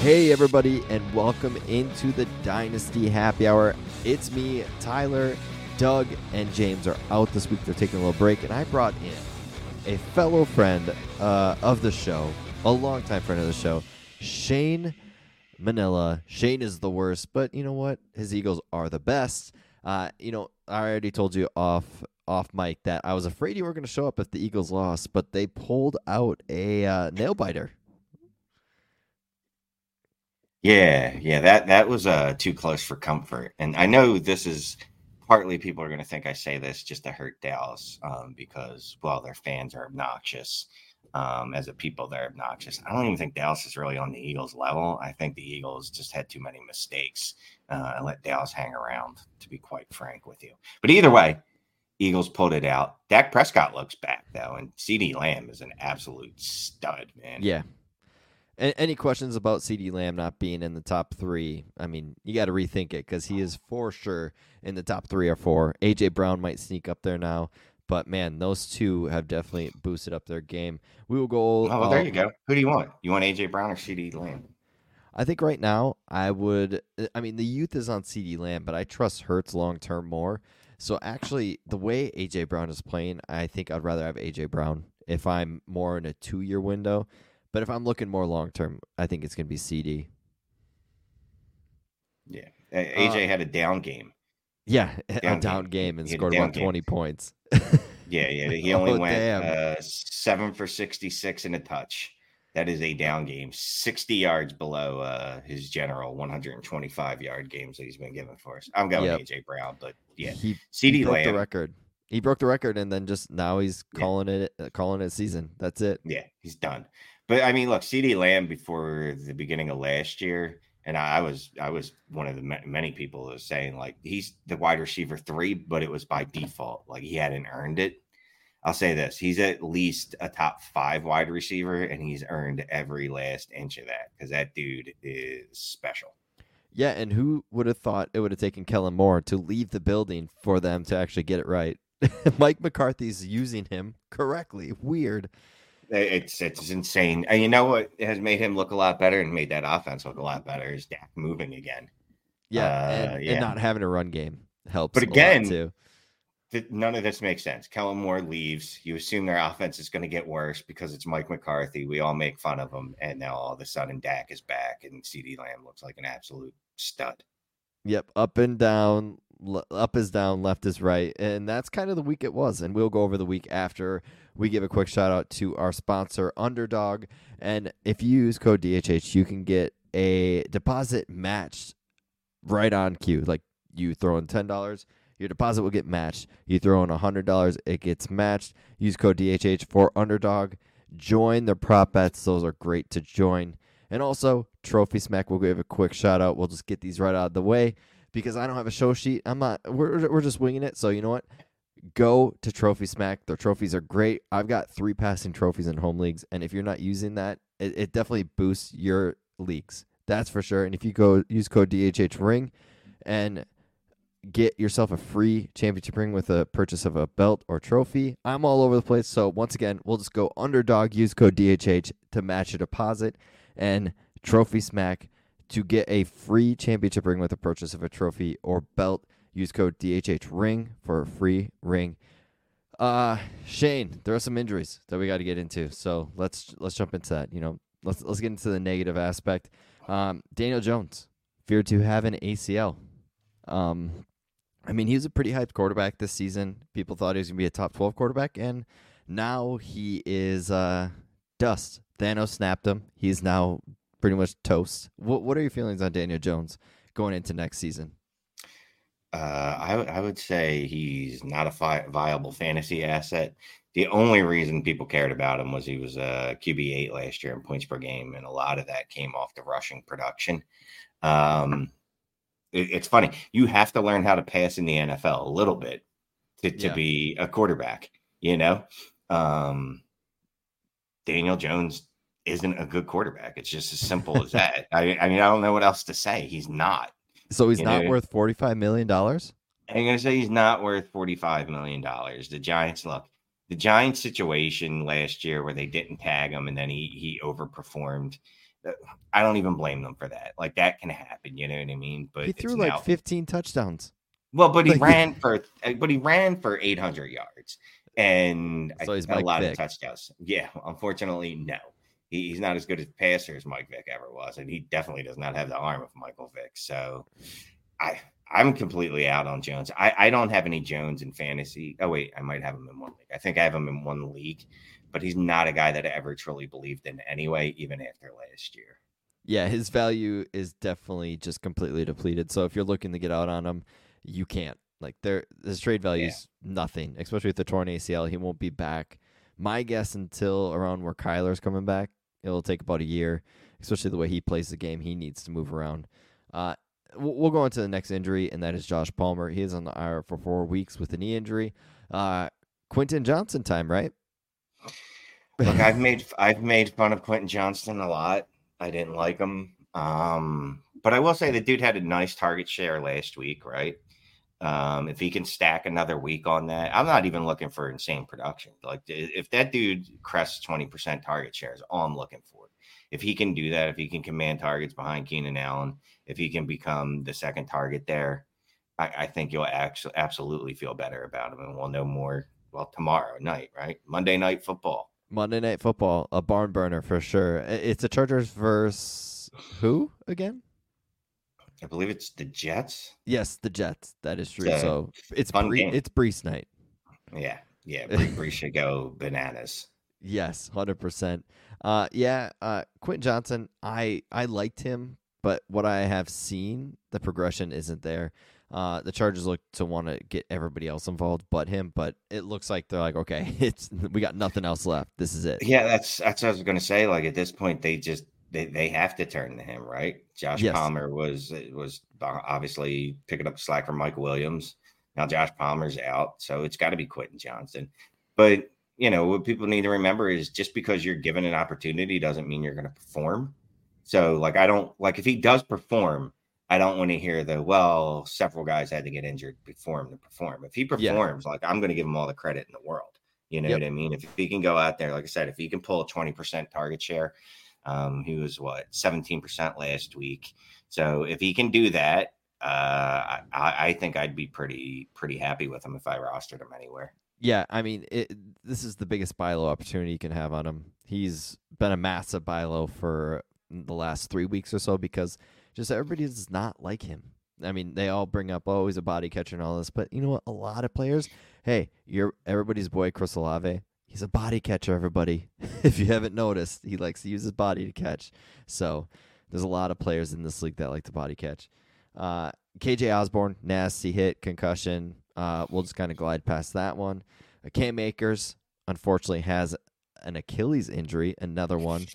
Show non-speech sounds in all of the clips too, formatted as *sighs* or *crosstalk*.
Hey, everybody, and welcome into the Dynasty Happy Hour. It's me, Tyler, Doug, and James are out this week. They're taking a little break, and I brought in a fellow friend uh, of the show, a longtime friend of the show, Shane Manila. Shane is the worst, but you know what? His Eagles are the best. Uh, you know, I already told you off off mic that I was afraid you were going to show up if the Eagles lost, but they pulled out a uh, nail biter. Yeah, yeah, that that was uh too close for comfort. And I know this is partly people are going to think I say this just to hurt Dallas um, because well, their fans are obnoxious. Um, as a people, they're obnoxious. I don't even think Dallas is really on the Eagles level. I think the Eagles just had too many mistakes uh, and let Dallas hang around. To be quite frank with you, but either way, Eagles pulled it out. Dak Prescott looks back though, and CeeDee Lamb is an absolute stud, man. Yeah, any questions about CeeDee Lamb not being in the top three? I mean, you got to rethink it because he is for sure in the top three or four. AJ Brown might sneak up there now, but man, those two have definitely boosted up their game. We will go. Oh, well, there you go. Who do you want? You want AJ Brown or CeeDee Lamb? I think right now I would. Uh, I mean, the youth is on CeeDee Lamb, but I trust Hurts long term more. So actually, the way AJ Brown is playing, I think I'd rather have AJ Brown if I'm more in a two year window. But if I'm looking more long term, I think it's going to be CeeDee. Yeah, AJ uh, had a down game. Yeah, down *laughs* a down game, game and scored about twenty points. yeah, yeah, *laughs* he only oh, went uh, seven for sixty-six in a touch. That is a down game, sixty yards below uh, his general one hundred and twenty-five yard games that he's been given for us. I'm going yep. AJ Brown, but yeah, he, CeeDee he broke Lamb, the record. He broke the record, and then just now he's calling yeah. it uh, calling it season. That's it. Yeah, he's done. But I mean, look, CeeDee Lamb before the beginning of last year, and I was I was one of the many people that was saying like he's the wide receiver three, but it was by default, like he hadn't earned it. I'll say this: he's at least a top five wide receiver, and he's earned every last inch of that because that dude is special. Yeah, and who would have thought it would have taken Kellen Moore to leave the building for them to actually get it right? *laughs* Mike McCarthy's using him correctly. Weird. It's it's insane. And you know what has made him look a lot better and made that offense look a lot better is Dak moving again. Yeah, uh, and, yeah. and, not having a run game helps. But again, too. Th- none of this makes sense. Kellen Moore leaves. You assume their offense is going to get worse because it's Mike McCarthy. We all make fun of him, and now all of a sudden Dak is back, and CeeDee Lamb looks like an absolute stud. Yep, up and down, up is down, left is right, and that's kind of the week it was. And we'll go over the week after we give a quick shout out to our sponsor, Underdog. And if you use code DHH, you can get a deposit matched right on cue. Like you throw in ten dollars, your deposit will get matched. You throw in hundred dollars, it gets matched. Use code DHH for Underdog. Join their prop bets; those are great to join. And also, Trophy Smack. We'll give a quick shout out. We'll just get these right out of the way because I don't have a show sheet. I'm not. We're we're just winging it. So you know what? Go to Trophy Smack. Their trophies are great. I've got three passing trophies in home leagues, and if you're not using that, it, it definitely boosts your leagues. That's for sure. And if you go use code DHH Ring, and get yourself a free championship ring with a purchase of a belt or trophy. I'm all over the place. So once again, we'll just go underdog, use code DHH to match your deposit and trophy smack to get a free championship ring with the purchase of a trophy or belt. Use code DHH ring for a free ring. Uh Shane, there are some injuries that we got to get into. So let's let's jump into that. You know, let's let's get into the negative aspect. Um, Daniel Jones feared to have an ACL. Um, I mean, he was a pretty hyped quarterback this season. People thought he was gonna be a top twelve quarterback, and now he is uh, dust. Thanos snapped him. He's now pretty much toast. What What are your feelings on Daniel Jones going into next season? Uh, I, w- I would say he's not a fi- viable fantasy asset. The only reason people cared about him was he was a QB eight last year in points per game, and a lot of that came off the rushing production. Um, it, it's funny. You have to learn how to pass in the NFL a little bit to, to Yeah. be a quarterback, you know? Um, Daniel Jones isn't a good quarterback. It's just as simple as that. *laughs* I, I mean, I don't know what else to say. He's not. So he's You not know- worth forty five million dollars. I'm gonna say he's not worth $45 million. The Giants look the Giants situation last year where they didn't tag him and then he he overperformed. uh, I don't even blame them for that. Like that can happen, you know what I mean? But He threw like now- fifteen touchdowns. well, but he like- ran for uh, but he ran for 800 yards and So a lot Vick. of touchdowns. Yeah, unfortunately, no. He, he's not as good a passer as Mike Vick ever was, and he definitely does not have the arm of Michael Vick. So, I I'm completely out on Jones. I I don't have any Jones in fantasy. Oh wait, I might have him in one league. I think I have him in one league, but he's not a guy that I ever truly believed in anyway, even after last year. Yeah, his value is definitely just completely depleted. So if you're looking to get out on him, you can't. Like there, his trade value is nothing, especially with the torn ACL. He won't be back. My guess until around where Kyler's coming back, it'll take about a year. Especially the way he plays the game, he needs to move around. Uh, we'll go on to the next injury, and that is Josh Palmer. He is on the IR for four weeks with a knee injury. Uh, Quentin Johnston time, right? Look, *laughs* I've made I've made fun of Quentin Johnston a lot. I didn't like him. Um, but I will say the dude had a nice target share last week, right? Um, if he can stack another week on that, I'm not even looking for insane production. Like if that dude crests 20% target shares, all I'm looking for. If he can do that, if he can command targets behind Keenan Allen, if he can become the second target there, I, I think you'll actually absolutely feel better about him, and we'll know more. Well, tomorrow night, right? Monday night football. Monday Night Football, a barn burner for sure. It's the Chargers versus who again? I believe it's the Jets. Yes, the Jets. That is true. Yeah. So it's Bree- game. it's Brees night. Yeah, yeah. *laughs* Bree, Bree should go bananas. Yes, hundred percent. Uh, yeah. Uh, Quentin Johnston. I I liked him, but what I have seen, the progression isn't there. Uh, the Chargers look to want to get everybody else involved, but him. But it looks like they're like, okay, *laughs* it's we got nothing else left. This is it. Yeah, that's that's what I was gonna say. Like at this point, they just they, they have to turn to him, right? Josh Yes. Palmer was was obviously picking up slack from Mike Williams. Now Josh Palmer's out, so it's got to be Quentin Johnston. But you know what people need to remember is just because you're given an opportunity doesn't mean you're going to perform. So like I don't like if he does perform, I don't want to hear the well, several guys had to get injured before him to perform. If he Yeah. performs, like I'm going to give him all the credit in the world. You know Yep. what I mean? If he can go out there, like I said, if he can pull a 20% target share, um, he was what 17% last week. So if he can do that, uh, I, I think I'd be pretty pretty happy with him if I rostered him anywhere. Yeah, I mean, it, this is the biggest buy low opportunity you can have on him. He's been a massive buy low for the last three weeks or so because just everybody does not like him. I mean, they all bring up, oh, he's a body catcher and all this, but you know what? A lot of players, hey, you're everybody's boy, Chris Olave. He's a body catcher, everybody. *laughs* if you haven't noticed, he likes to use his body to catch. So there's a lot of players in this league that like to body catch. Uh, KJ Osborn, nasty hit, concussion. Uh, we'll just kind of glide past that one. Uh, Cam Akers, unfortunately, has an Achilles injury, another one.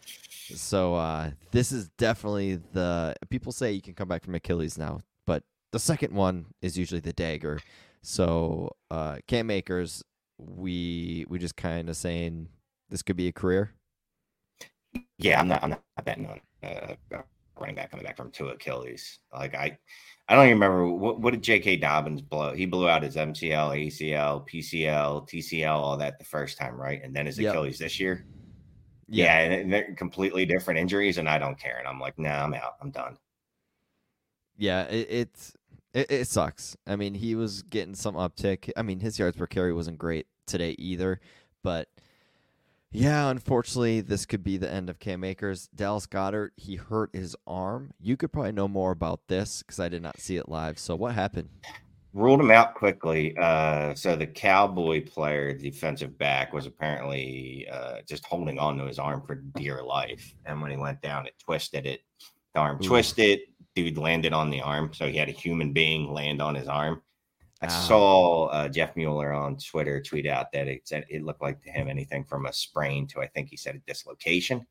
So uh, this is definitely the people say you can come back from Achilles now, but the second one is usually the dagger. So uh, Cam Akers, we we just kind of saying this could be a career. Yeah, I'm not. I'm not betting on uh, running back coming back from two Achilles. Like I, I don't even remember what, what did J.K. Dobbins blow. He blew out his MCL, ACL, PCL, TCL, all that the first time, right? And then his Yep. Achilles this year. Yeah, and they're completely different injuries, and I don't care. And I'm like, nah, I'm out. I'm done. Yeah, it, it's it, it sucks. I mean, he was getting some uptick. I mean, his yards per carry wasn't great today either, but yeah, unfortunately, this could be the end of Cam Akers. Dallas Goedert, he hurt his arm. You could probably know more about this because I did not see it live. So what happened? Ruled him out quickly. Uh, so the Cowboy player, defensive back, was apparently uh, just holding on to his arm for dear life. And when he went down, it twisted it. The arm Ooh. twisted. Dude landed on the arm. So he had a human being land on his arm. I saw uh, Jeff Mueller on Twitter tweet out that it said it looked like to him anything from a sprain to I think he said a dislocation.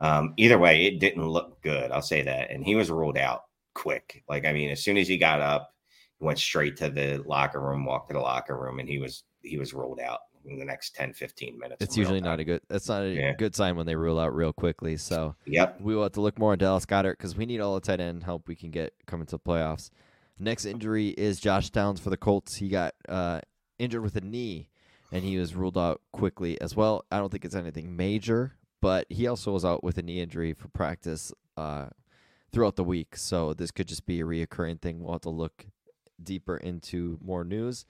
Um, either way, it didn't look good. I'll say that, and he was ruled out quick. Like I mean, as soon as he got up, he went straight to the locker room, walked to the locker room, and he was he was ruled out in the next 10, 15 minutes. It's usually not a good. That's not a Yeah. good sign when they rule out real quickly. So Yep. we will have to look more on Dallas Goedert because we need all the tight end help we can get coming to the playoffs. Next injury is Josh Downs for the Colts. He got uh, injured with a knee, and he was ruled out quickly as well. I don't think it's anything major, but he also was out with a knee injury for practice uh, throughout the week. So this could just be a reoccurring thing. We'll have to look deeper into more news.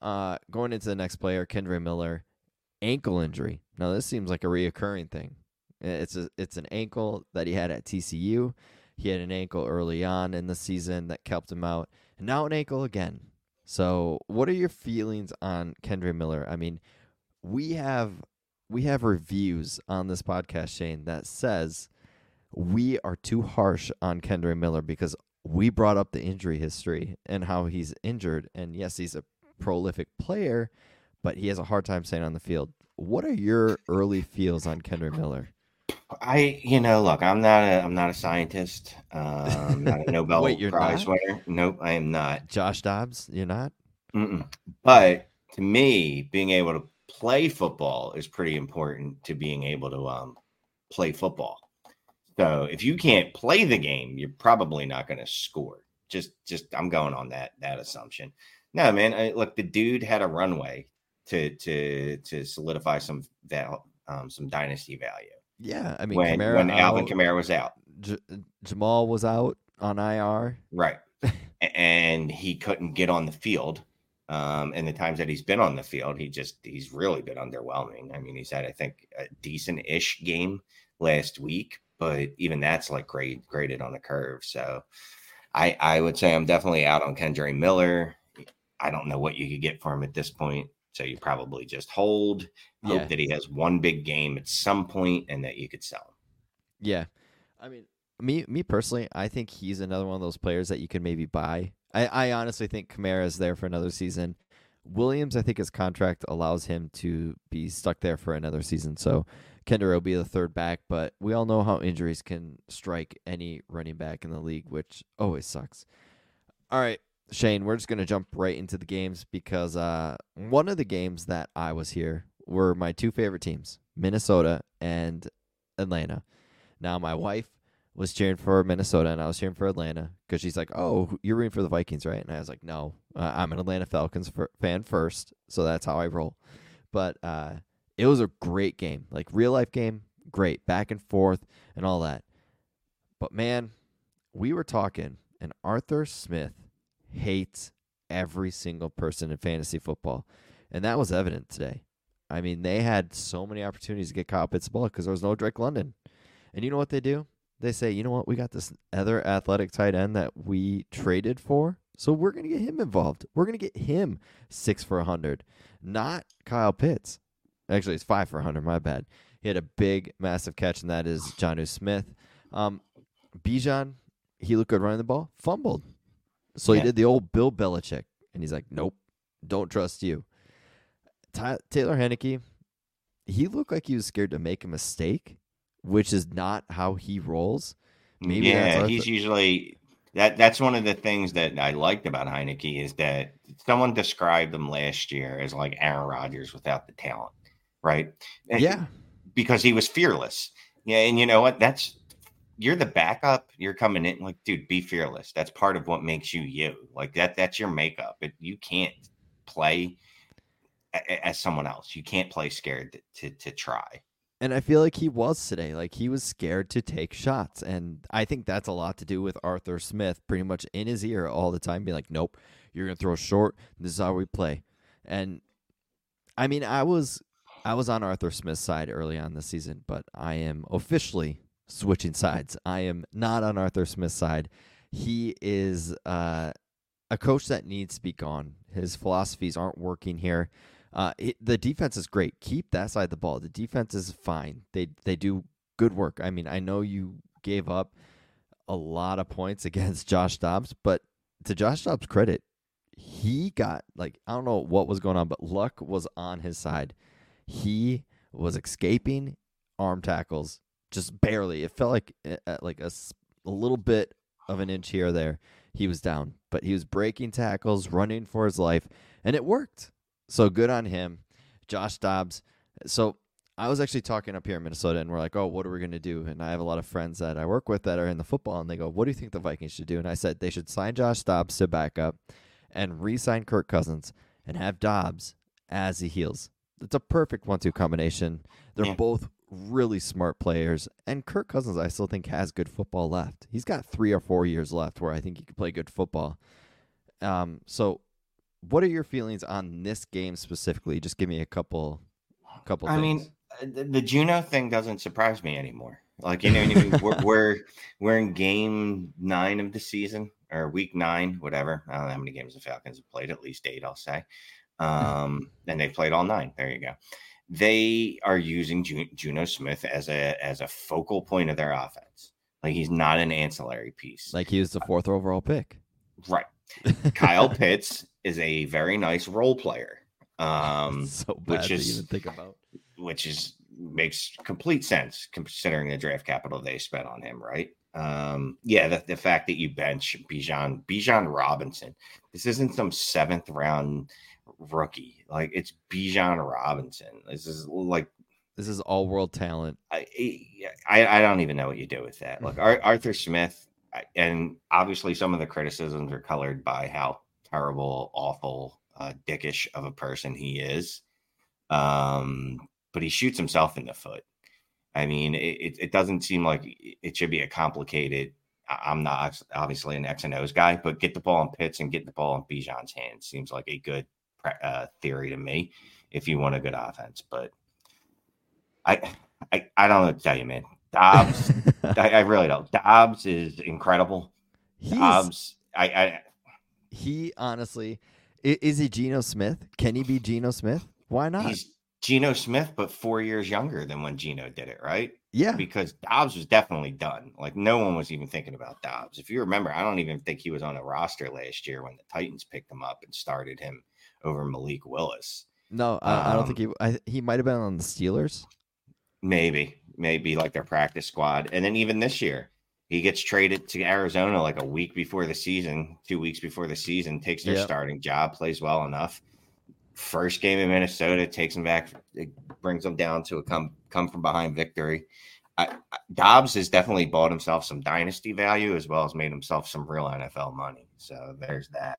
Uh, going into the next player, Kendre Miller, ankle injury. Now this seems like a reoccurring thing. It's a it's an ankle that he had at TCU. He had an ankle early on in the season that kept him out, and now an ankle again. So, what are your feelings on Kendre Miller? I mean, we have we have reviews on this podcast, Shane, that says we are too harsh on Kendre Miller because we brought up the injury history and how he's injured. And yes, he's a prolific player, but he has a hard time staying on the field. What are your early feels on Kendre Miller? I, you know, look, I'm not a, I'm not a scientist. Um, not a *laughs* Nobel Wait, you're Prize not? winner. Nope, I am not. Josh Dobbs, you're not? Mm-mm. But to me, being able to play football is pretty important to being able to um, play football. So if you can't play the game, you're probably not going to score. Just, just I'm going on that that assumption. No, man. I, look, the dude had a runway to to to solidify some val, um, some dynasty value Yeah, I mean, when Kamara when Alvin Kamara was out. J- Jamal was out on IR. Right. *laughs* And he couldn't get on the field. Um, and the times that he's been on the field, he just he's really been underwhelming. I mean, he's had, I think, a decent ish game last week, but even that's like grade graded on a curve. So I I would say I'm definitely out on Kendre Miller. I don't know what you could get for him at this point. So you probably just hold, hope Yeah. that he has one big game at some point and that you could sell him. Yeah, I mean, me me personally, I think he's another one of those players that you could maybe buy. I, I honestly think Kamara is there for another season. Williams, I think his contract allows him to be stuck there for another season. So Kendre will be the third back, but we all know how injuries can strike any running back in the league, which always sucks. All right, Shane, we're just gonna jump right into the games because uh, one of the games that I was here were my two favorite teams, Minnesota and Atlanta. Now, my wife was cheering for Minnesota, and I was cheering for Atlanta because she's like, "Oh, you're rooting for the Vikings, right?" And I was like, "No, uh, I'm an Atlanta Falcons f- fan first, so that's how I roll." But uh, it was a great game, like real life game, great back and forth and all that. But man, we were talking, and Arthur Smith hates every single person in fantasy football, and that was evident today. I mean, they had so many opportunities to get Kyle Pitts the ball because there was no Drake London. And you know what they do? They say, you know what? We got this other athletic tight end that we traded for. So we're going to get him involved. We're going to get him six for a 100, not Kyle Pitts. Actually, it's five for a 100. My bad. He had a big, massive catch, and that is Jonnu Smith. Um, Bijan, he looked good running the ball, fumbled. So he did the old Bill Belichick, and he's like, nope, don't trust you. Ty- Taylor Heinicke, he looked like he was scared to make a mistake, which is not how he rolls. Maybe yeah, he's usually that. That's one of the things that I liked about Heinicke is that someone described him last year as like Aaron Rodgers without the talent, right? And- Yeah, because he was fearless. Yeah, and you know what? That's you're the backup. You're coming in like, dude, be fearless. That's part of what makes you you. Like that. That's your makeup. You can't play a- as someone else. You can't play scared to to try. and I feel like he was today. Like he was scared to take shots, and I think that's a lot to do with Arthur Smith, pretty much in his ear all the time, being like, "Nope, you're gonna throw short. This is how we play." And I mean, I was I was on Arthur Smith's side early on this season, but I am officially switching sides. I am not on Arthur Smith's side. He is uh, a coach that needs to be gone. His philosophies aren't working here. Uh, it, the defense is great. Keep that side of the ball. The defense is fine. They they do good work. I mean, I know you gave up a lot of points *laughs* against Josh Dobbs, but to Josh Dobbs' credit, he got like I don't know what was going on, but luck was on his side. He was escaping arm tackles just barely. It felt like uh, like a, a little bit of an inch here or there, he was down. But he was breaking tackles, running for his life, and it worked. So good on him. Josh Dobbs. So I was actually talking up here in Minnesota, and we're like, oh, what are we going to do? And I have a lot of friends that I work with that are in the football, and they go, what do you think the Vikings should do? And I said they should sign Josh Dobbs to back up and re sign Kirk Cousins and have Dobbs as he heals. It's a perfect one two combination. They're Yeah. both really smart players, and Kirk Cousins, I still think, has good football left. He's got three or four years left where I think he could play good football. Um, so, what are your feelings on this game specifically? Just give me a couple, couple. I things. mean, uh, the, the Jonnu thing doesn't surprise me anymore. Like you know, mean? we're, *laughs* we're we're in game nine of the season or week nine, whatever. I don't know how many games the Falcons have played. At least eight, I'll say. Um, and they played all nine. There you go. They are using Ju- Jonnu Smith as a as a focal point of their offense. Like he's not an ancillary piece. like he was the fourth overall pick. right. *laughs* Kyle Pitts is a very nice role player. *laughs* Um, so which bad to is- even think about. which is makes complete sense considering the draft capital they spent on him, right? Um, yeah, the, the fact that you bench Bijan Bijan Robinson, this isn't some seventh round rookie. Like it's Bijan Robinson. This is like This is all world talent. I, I I don't even know what you do with that. Like Ar- Arthur Smith, and obviously some of the criticisms are colored by how terrible, awful, uh, dickish of a person he is. Um, but he shoots himself in the foot. I mean, it, it, doesn't seem like it should be a complicated. I'm not obviously an X and O's guy, but get the ball in Pitts and get the ball in Bijan's hands seems like a good uh, theory to me if you want a good offense. But I, I, I don't know what to tell you, man. Dobbs, *laughs* I, I really don't. Dobbs is incredible. He's, Dobbs, I, I, he honestly is he Geno Smith? Can he be Geno Smith? Why not? he's Geno Smith, but four years younger than when Geno did it, right? yeah, Because Dobbs was definitely done. Like no one was even thinking about Dobbs. If you remember, I don't even think he was on a roster last year when the Titans picked him up and started him over Malik Willis. no, I, I don't think um, he. I, he might have been on the Steelers. Maybe, maybe like their practice squad. And then even this year, he gets traded to Arizona like a week before the season, two weeks before the season, takes their Yep. starting job, plays well enough. First game in Minnesota takes him back, it brings him down to a come come from behind victory. I- Dobbs has definitely bought himself some dynasty value as well as made himself some real NFL money. So there's that.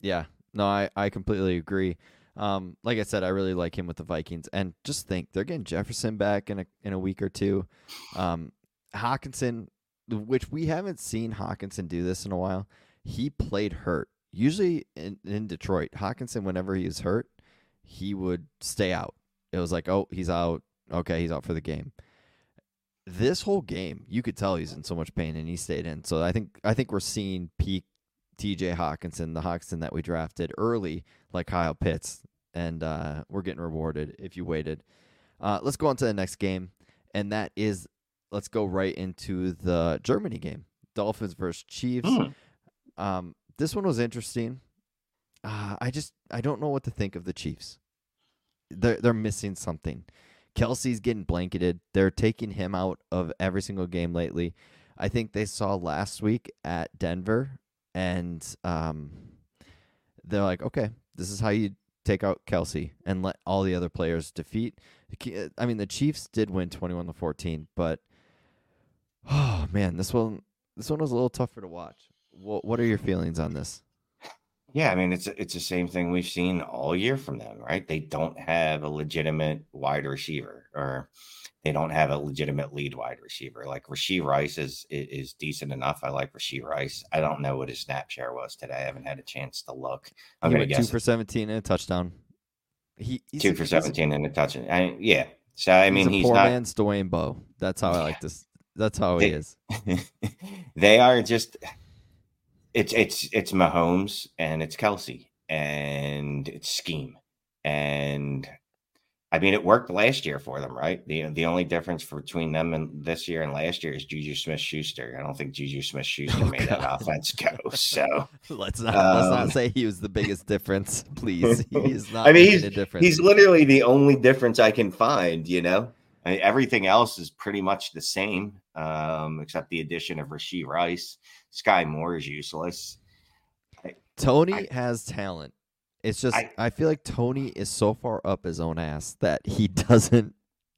Yeah, no, I I completely agree. Um, like I said, I really like him with the Vikings, and just think they're getting Jefferson back in a in a week or two. Um, Hockenson, which we haven't seen Hockenson do this in a while. He played hurt. Usually in, in Detroit, Hockenson, whenever he was hurt, he would stay out. It was like, oh, he's out. Okay, he's out for the game. This whole game, you could tell he's in so much pain, and he stayed in. So I think I think we're seeing peak TJ Hockenson, the Hockenson that we drafted early, like Kyle Pitts, and uh, we're getting rewarded if you waited. Uh, let's go on to the next game, and that is let's go right into the Germany game, Dolphins versus Chiefs. Hmm. Um, this one was interesting. Uh, I just I don't know what to think of the Chiefs. They're they're missing something. Kelce's getting blanketed. They're taking him out of every single game lately. I think they saw last week at Denver, and um, they're like, okay, this is how you take out Kelce and let all the other players defeat. I mean, the Chiefs did win twenty-one to fourteen, but oh man, this one this one was a little tougher to watch. What what are your feelings on this? Yeah, I mean it's it's the same thing we've seen all year from them, right? They don't have a legitimate wide receiver, or they don't have a legitimate lead wide receiver. Like Rashee Rice is is, is decent enough. I like Rashee Rice. I don't know what his snap share was today. I haven't had a chance to look. I'm he gonna went two for seventeen and a touchdown. He he's two a- for a- seventeen and a touchdown. I, yeah, so I mean he's, a he's poor not. man's Dwayne Bowe. That's how I like this. That's how he They- is. *laughs* they are just it's it's it's Mahomes and it's Kelce and it's scheme and I mean it worked last year for them, right? The the only difference for, between them and this year and last year is Juju Smith Schuster. I don't think Juju Smith Schuster Oh, made that offense go. *laughs* So Let's not let's Um, not say he was the biggest difference, please. He's *laughs* not I mean, he's, he's literally the only difference I can find, you know. I mean, everything else is pretty much the same, um, except the addition of Rashee Rice. Sky Moore is useless. Toney I- has talent. It's just I, I- feel like Toney is so far up his own ass that he *laughs* doesn't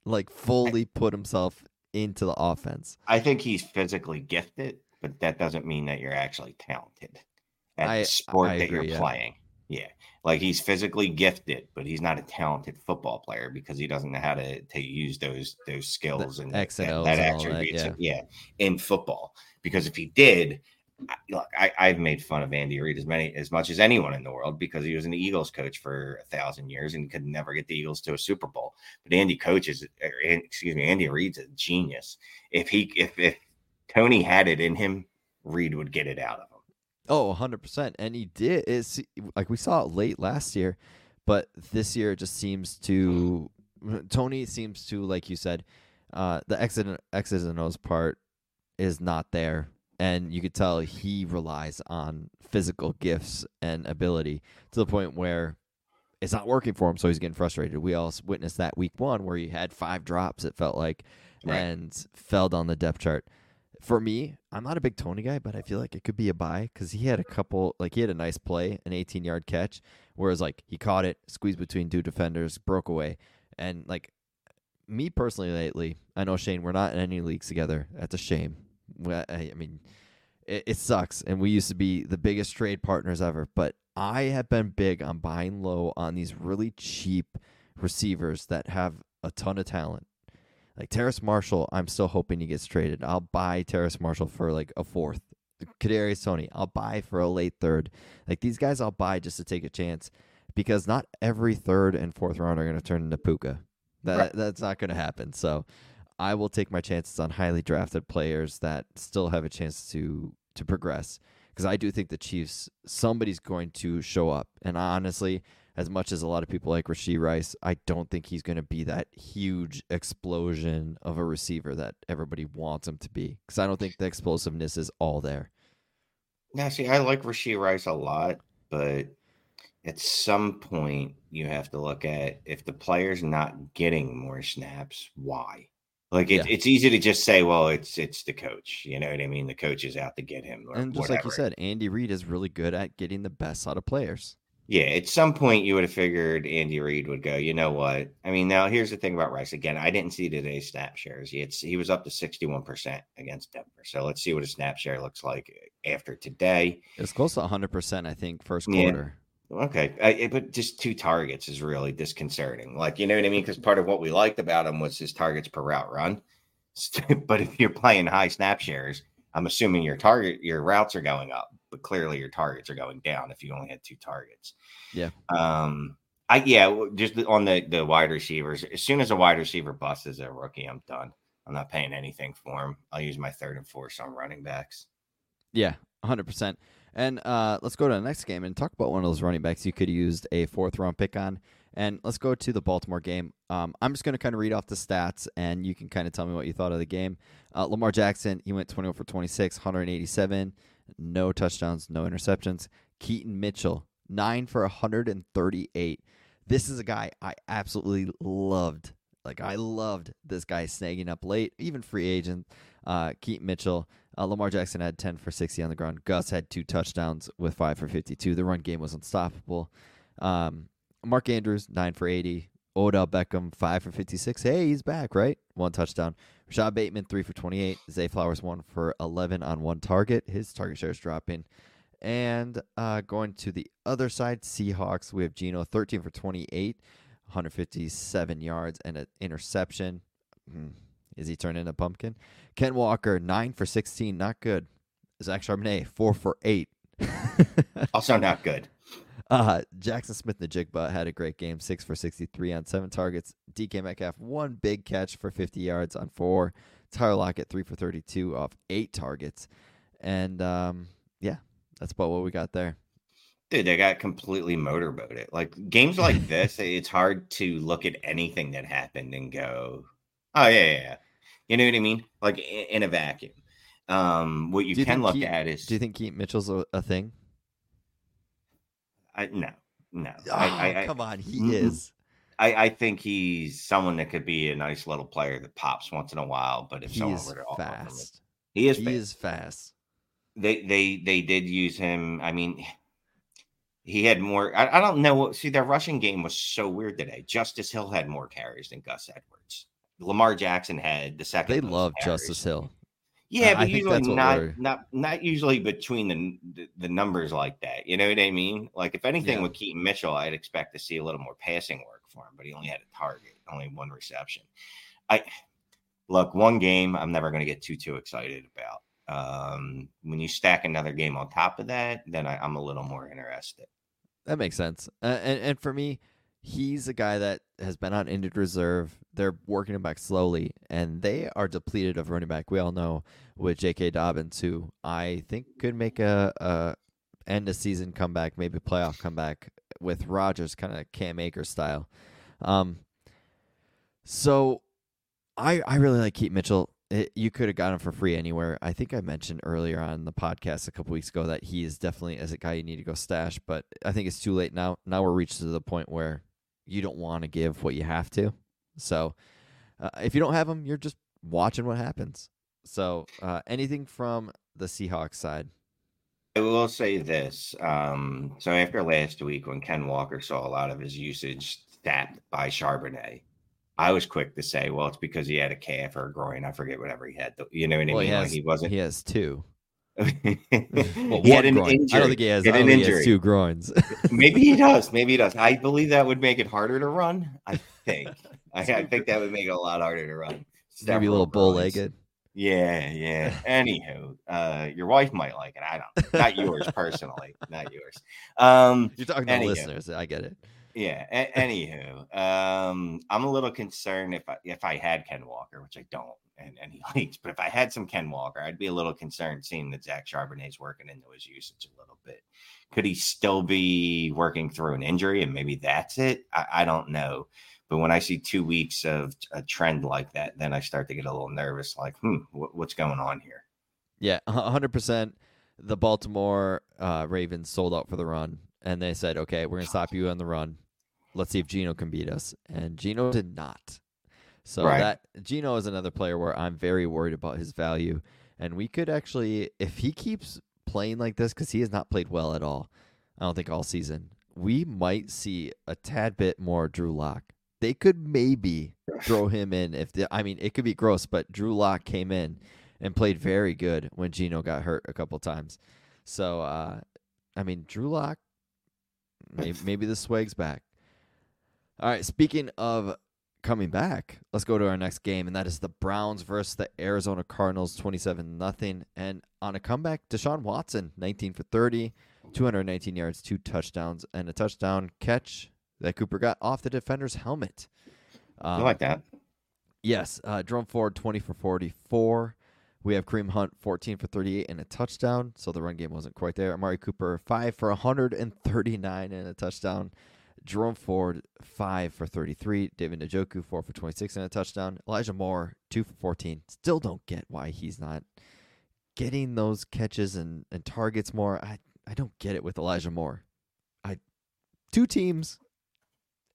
like fully put himself into the offense. I think he's physically gifted, but that doesn't mean that you're actually talented at I- the sport I that agree, you're yeah. playing. Yeah. Like he's physically gifted, but he's not a talented football player because he doesn't know how to, to use those those skills and X and that, that all that, attributes, yeah, in football. Because if he did, I- look, I, I've made fun of Andy Reid as many as much as anyone in the world because he was an Eagles coach for a thousand years and could never get the Eagles to a Super Bowl. But Andy coaches, er, excuse me, Andy Reid's a genius. If he if if Toney had it in him, Reid would get it out of him. Oh, 100%. And he did. It's like we saw it late last year, but this year it just seems to *clears throat* Toney seems to like you said, uh the and, X's and O's part is not there. And you could tell he relies on physical gifts and ability to the point where it's not working for him, so he's getting frustrated. We all witnessed that week one where he had five drops, it felt like, Right. and fell down the depth chart. For me, I'm not a big Toney guy, but I feel like it could be a buy because he had a couple, like he had a nice play, an 18 yard catch, whereas like he caught it, squeezed between two defenders, broke away, and like me personally lately, I know Shane, we're not in any leagues together. That's a shame. We- I, I mean, it, it sucks, and we used to be the biggest trade partners ever. But I have been big on buying low on these really cheap receivers that have a ton of talent. Like Terrace Marshall, I'm still hoping he gets traded. I'll buy Terrace Marshall for like a fourth. Kadarius Toney, I'll buy for a late third. Like these guys, I'll buy just to take a chance because not every third and fourth round are going to turn into Puka. That Right. that's not going to happen. So I will take my chances on highly drafted players that still have a chance to to progress because I do think the Chiefs somebody's going to show up. And honestly, as much as a lot of people like Rashee Rice, I don't think he's going to be that huge explosion of a receiver that everybody wants him to be because I don't think the explosiveness is all there. Now, see, I like Rashee Rice a lot, but at some point you have to look at if the player's not getting more snaps, why? Like it, Yeah. it's easy to just say, well, it's it's the coach. You know what I mean? The coach is out to get him. Or And just like you said, Andy Reid is really good at getting the best out of players. Yeah, at some point you would have figured Andy Reid would go, you know what? I mean, now here's the thing about Rice. Again, I didn't see today's snap shares. It's, he was up to 61% against Denver. So let's see what a snap share looks like eh, after today. It's close to 100%, I think, first Yeah. Okay, uh, it- but just two targets is really disconcerting. Like, you know what I mean? Because part of what we liked about him was his targets per route run. *laughs* but if you're playing high snap shares, I'm assuming your target, your routes are going up, but clearly your targets are going down if you only had two targets. Yeah. Um. I yeah, just on the the wide receivers. As soon as a wide receiver busts as a rookie, I'm done. I'm not paying anything for him. I'll use my third and fourth on running backs. Yeah, 100%. And uh, let's go to the next game and talk about one of those running backs you could have used a fourth round pick on. And let's go to the Baltimore game. Um, I'm just going to kind of read off the stats, and you can kind of tell me what you thought of the game. Uh, Lamar Jackson, he went 21 for 26, 187, no touchdowns, no interceptions. Keaton Mitchell, 9 for 138. This is a guy I absolutely loved. Like, I loved this guy snagging up late, even free agent. Uh, Keaton Mitchell, uh, Lamar Jackson had 10 for 60 on the ground. Gus had two touchdowns with 5 for 52. The run game was unstoppable. Um, Mark Andrews, 9 for 80. Odell Beckham, 5 for 56. Hey, he's back, right? One touchdown. Rashod Bateman, 3 for 28. Zay Flowers, 1 for 11 on one target. His target share is dropping. And uh, going to the other side, Seahawks, we have Geno, 13 for 28, 157 yards, and an interception. Hmm. Is he turning into a pumpkin? Ken Walker, 9 for 16, not good. Zach Charbonnet, 4 for 8. *laughs* Also, not good. Uh, Jaxon Smith-Njigba had a great game, six for 63 on seven targets. DK Metcalf, one big catch for 50 yards on four. Tyler Lockett, three for 32 off eight targets. And um, yeah, that's about what we got there. Dude, they got completely motorboated. Like games like *laughs* this, it's hard to look at anything that happened and go, "Oh yeah, yeah." yeah." You know what I mean? Like in a vacuum. Um, what you, you can look Keaton- at is Do you think Keaton Mitchell's a, a thing? I, no, no. Oh, I, I, I, come on, he Mm-mm. is. I, I think he's someone that could be a nice little player that pops once in a while. But if He someone were to offer him, fast. he is. He fast. is fast. They they they did use him. I mean, he had more. I, I don't know. See, their rushing game was so weird today. Justice Hill had more carries than Gus Edwards. Lamar Jackson had the second. They love. Justice Hill. Yeah, but usually not not not usually between the, the the numbers like that. You know what I mean? Like if anything Yeah. with Keaton Mitchell, I'd expect to see a little more passing work for him, but he only had a target, only one reception. I look one game. I'm never going to get too too excited about. Um, when you stack another game on top of that, then I, I'm a little more interested. That makes sense. Uh, and and for me, he's a guy that has been on injured reserve. They're working him back slowly, and they are depleted of running back. We all know with J.K. Dobbins, who I think could make a, a end of season comeback, maybe playoff comeback with Rogers, kind of Cam Akers style. Um, so I I really like Keith Mitchell. It, you could have got him for free anywhere. I think I mentioned earlier on the podcast a couple weeks ago that he is definitely as a guy you need to go stash, but I think it's too late now. Now we're reached to the point where you don't want to give what you have to. So uh, if you don't have them, you're just watching what happens. So uh, anything from the Seahawks side? I will say this. Um, so after last week, when Ken Walker saw a lot of his usage stacked by Charbonnet, I was quick to say, well, it's because he had a calf or a groin. I forget whatever he had. You know what I Well, mean? he Like, has he wasn't. he has two. Well, he had an groin. injury. I don't think he has. Had an he has two groins. Maybe he *laughs* does. Maybe he does. I believe that would make it harder to run. I think. I, I *laughs* think that would make it a lot harder to run. Maybe a little bow legged. Yeah, yeah. Anywho, uh, your wife might like it. I don't. Not yours *laughs* personally. Not yours. Um, You're talking to Anywho. the listeners. I get it. yeah. A- anywho, um, I'm a little concerned if I if I had Ken Walker, which I don't, and any leagues, but if I had some Ken Walker, I'd be a little concerned seeing that Zach Charbonnet's working into his usage a little bit. Could he still be working through an injury, and maybe that's it? I, I don't know. But when I see two weeks of a trend like that, then I start to get a little nervous. Like, hmm, what, what's going on here? Yeah, a hundred percent. The Baltimore uh, Ravens sold out for the run, and they said, "Okay, we're gonna stop you on the run. Let's see if Geno can beat us." And Geno did not. So Right. that Geno is another player where I'm very worried about his value, and we could actually, if he keeps playing like this, because he has not played well at all. I don't think all season. We might see a tad bit more Drew Lock. They could maybe throw him in if the, I mean it could be gross, but Drew Lock came in and played very good when Geno got hurt a couple times. So uh, I mean Drew Lock, maybe, maybe the swag's back. All right, speaking of coming back, let's go to our next game, and that is the Browns versus the Arizona Cardinals, twenty-seven nothing. And on a comeback, Deshaun Watson, nineteen for 30, 219 yards, two touchdowns, and a touchdown catch that Cooper got off the defender's helmet. I Um, like that. Yes, uh, Jerome Ford, 20 for 44. We have Kareem Hunt, 14 for 38 and a touchdown. So the run game wasn't quite there. Amari Cooper, 5 for 139 and a touchdown. Jerome Ford, 5 for 33. David Njoku, 4 for 26 and a touchdown. Elijah Moore, 2 for 14. Still don't get why he's not getting those catches and, and targets more. I, I don't get it with Elijah Moore. I Two teams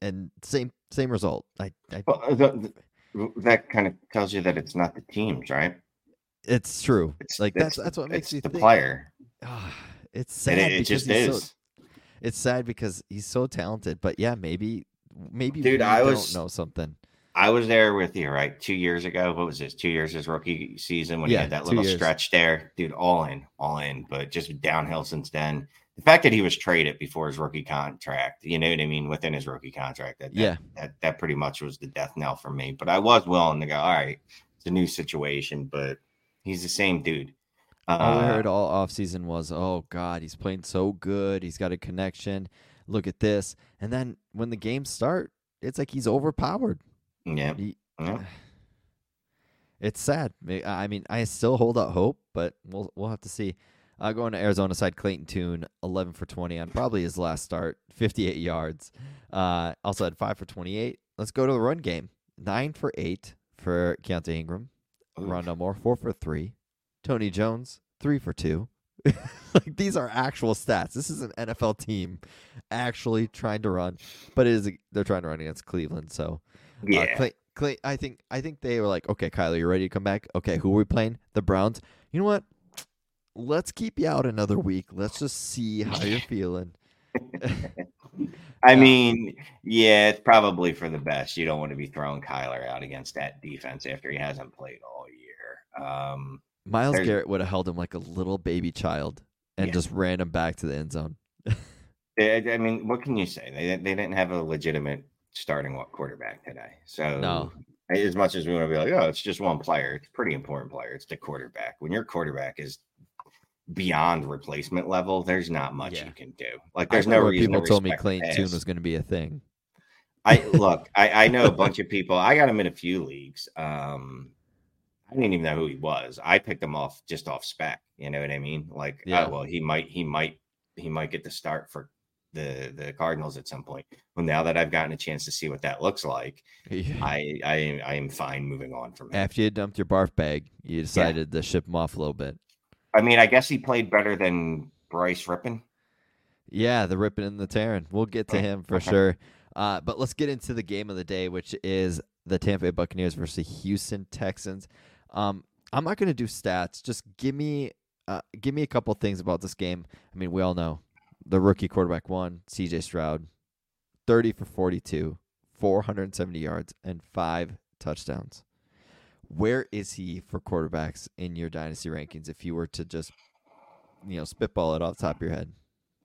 and same same result. I, I Well, uh, the, the, that kind of tells you that it's not the teams, right? It's true. It's like it's that's that's what makes it's me the think. player. Ah, it's sad it, it because just he's is. so. It's sad because he's so talented, but yeah, maybe maybe Dude, we I don't was- know something. I was there with you, right? Two years ago. What was this? Two years his rookie season when Yeah, he had that little years. stretch there. Dude, all in, all in, but just downhill since then. The fact that he was traded before his rookie contract, you know what I mean, within his rookie contract, that, that Yeah. that that pretty much was the death knell for me. But I was willing to go, all right, it's a new situation, but he's the same dude. All I Uh, heard all off season was, "Oh God, he's playing so good. He's got a connection. Look at this." And then when the games start, it's like he's overpowered. Yeah. He- yeah. *sighs* It's sad. I mean, I still hold out hope, but we'll we'll have to see. Uh, going to Arizona side, Clayton Tune, 11 for 20 on probably his last start, 58 yards. Uh, also had 5 for 28. Let's go to the run game. 9 for 8 for Keaontay Ingram. Rondale Moore, 4 for 3. Tony Jones, 3 for 2. *laughs* like these are actual stats. This is an NFL team actually trying to run, but it is they're trying to run against Cleveland. So Yeah. uh, Clay, Clay, I think I think they were like, okay, Kyler, you ready to come back? Okay, who are we playing? The Browns. You know what? Let's keep you out another week. Let's just see how you're *laughs* feeling. *laughs* I mean, yeah, it's probably for the best. You don't want to be throwing Kyler out against that defense after he hasn't played all year. Um, Miles There's- Garrett would have held him like a little baby child and Yeah. just ran him back to the end zone. *laughs* I mean, what can you say? They they didn't have a legitimate starting quarterback today. So No. as much as we want to be like, oh, it's just one player. It's a pretty important player. It's the quarterback. When your quarterback is beyond replacement level, there's not much Yeah. you can do. Like there's no reason. people to told me Clayton Tune was going to be a thing. I look, *laughs* I, I know a bunch of people. I got him in a few leagues. Um, I didn't even know who he was. I picked him off just off spec. You know what I mean? Like, Yeah. oh, well, he might, he might, he might get the start for the the Cardinals at some point. Well, now that I've gotten a chance to see what that looks like, *laughs* I I I am fine moving on from it. After you dumped your barf bag, you decided to ship him off a little bit. I mean, I guess he played better than Bryce Rypien. Yeah, the Rippin and the tearing. We'll get to Oh, him for sure. Uh, but let's get into the game of the day, which is the Tampa Bay Buccaneers versus Houston Texans. Um, I'm not going to do stats. Just give me, uh, give me a couple things about this game. I mean, we all know the rookie quarterback won, C.J. Stroud, 30 for 42, 470 yards, and five touchdowns. Where is he for quarterbacks in your dynasty rankings? If you were to just, you know, spitball it off the top of your head.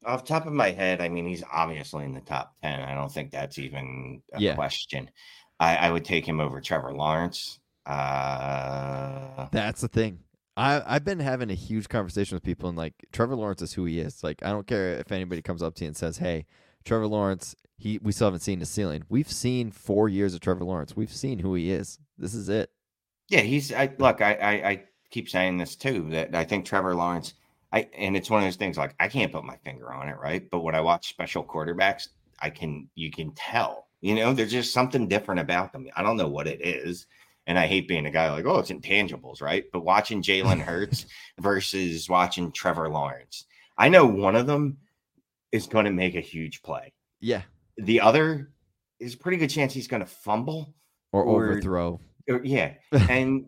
Off top of my head, I mean, he's obviously in the top 10. I don't think that's even a Yeah. question. I, I would take him over Trevor Lawrence. Uh, That's the thing. I I've been having a huge conversation with people and like Trevor Lawrence is who he is. Like I don't care if anybody comes up to you and says, "Hey, Trevor Lawrence, he we still haven't seen the ceiling." We've seen 4 years of Trevor Lawrence. We've seen who he is. This is it. yeah, he's, I look, I, I, I keep saying this too, that I think Trevor Lawrence, I, and it's one of those things like I can't put my finger on it, right? But when I watch special quarterbacks, I can, you can tell, you know, there's just something different about them. I don't know what it is. And I hate being a guy like, oh, it's intangibles, right? But watching Jalen Hurts *laughs* versus watching Trevor Lawrence, I know one of them is going to make a huge play. Yeah. The other is a pretty good chance he's going to fumble. Or, Or- overthrow. Or- yeah. *laughs* And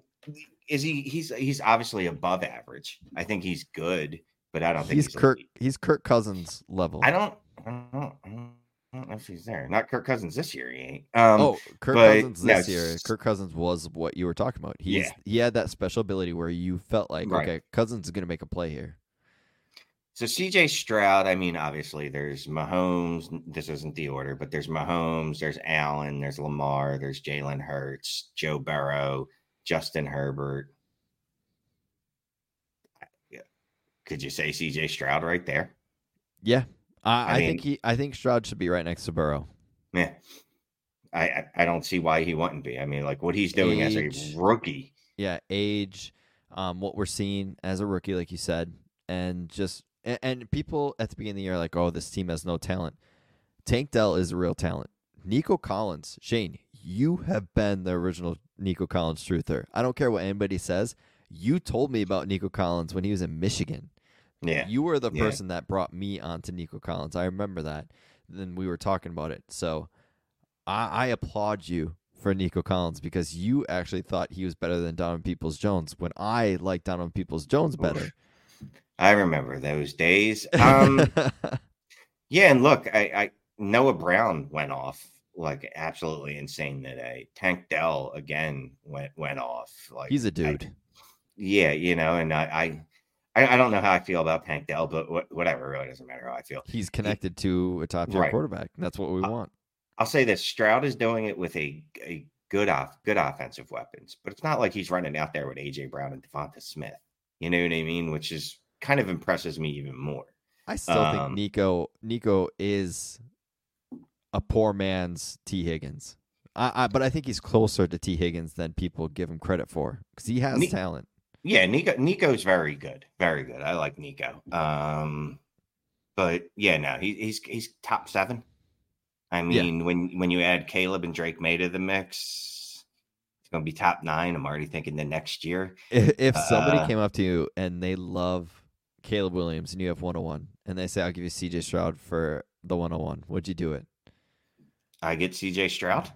is he he's he's obviously above average. I think he's good, but I don't think He's he's Kirk elite. he's Kirk Cousins level. I don't I don't, I don't I don't know if he's there. Not Kirk Cousins this year, he ain't. Um oh, Kirk Cousins no, this year. Kirk Cousins was what you were talking about. He's Yeah. he had that special ability where you felt like, Right. okay, Cousins is going to make a play here. So CJ Stroud, I mean, obviously there's Mahomes. This isn't the order, but there's Mahomes, there's Allen, there's Lamar, there's Jalen Hurts, Joe Burrow, Justin Herbert. Could you say CJ Stroud right there? Yeah. I, I I, think he I think Stroud should be right next to Burrow. Yeah. I, I don't see why he wouldn't be. I mean, like what he's doing as a rookie. yeah, age, um, what we're seeing as a rookie, like you said, and just and, and people at the beginning of the year are like, oh, this team has no talent. Tank Dell is a real talent. Nico Collins, Shane, you have been the original Nico Collins truther. I don't care what anybody says. You told me about Nico Collins when he was in Michigan. Yeah. You were the Yeah. person that brought me onto Nico Collins. I remember that. Then we were talking about it. So I, I applaud you for Nico Collins because you actually thought he was better than Donovan Peoples Jones when I like Donovan Peoples Jones better. I remember those days. Um *laughs* yeah, and look, I, I Noah Brown went off like absolutely insane today. Tank Dell again went went off. Like He's a dude. yeah, you know, and I, I I don't know how I feel about Tank Dell, but wha- whatever, it really doesn't matter how I feel. He's connected to a top tier Right. quarterback. That's what we want. I'll say this: Stroud is doing it with a a good off good offensive weapons, but it's not like he's running out there with AJ Brown and DeVonta Smith. You know what I mean? Which is kind of impresses me even more. I still think um, Nico Nico is a poor man's Tee Higgins. I, I but I think he's closer to Tee Higgins than people give him credit for because he has Ni- talent. Yeah, Nico Nico's very good, very good. I like Nico. Um, but yeah, no, he, he's he's top seven. I Yeah. mean, when when you add Caleb and Drake Maye to the mix, it's gonna be top nine. I'm already thinking the next year. If, if somebody Uh, came up to you and they love Caleb Williams and you have 101, and they say I'll give you CJ Stroud for the 101, would you do it? I get CJ Stroud.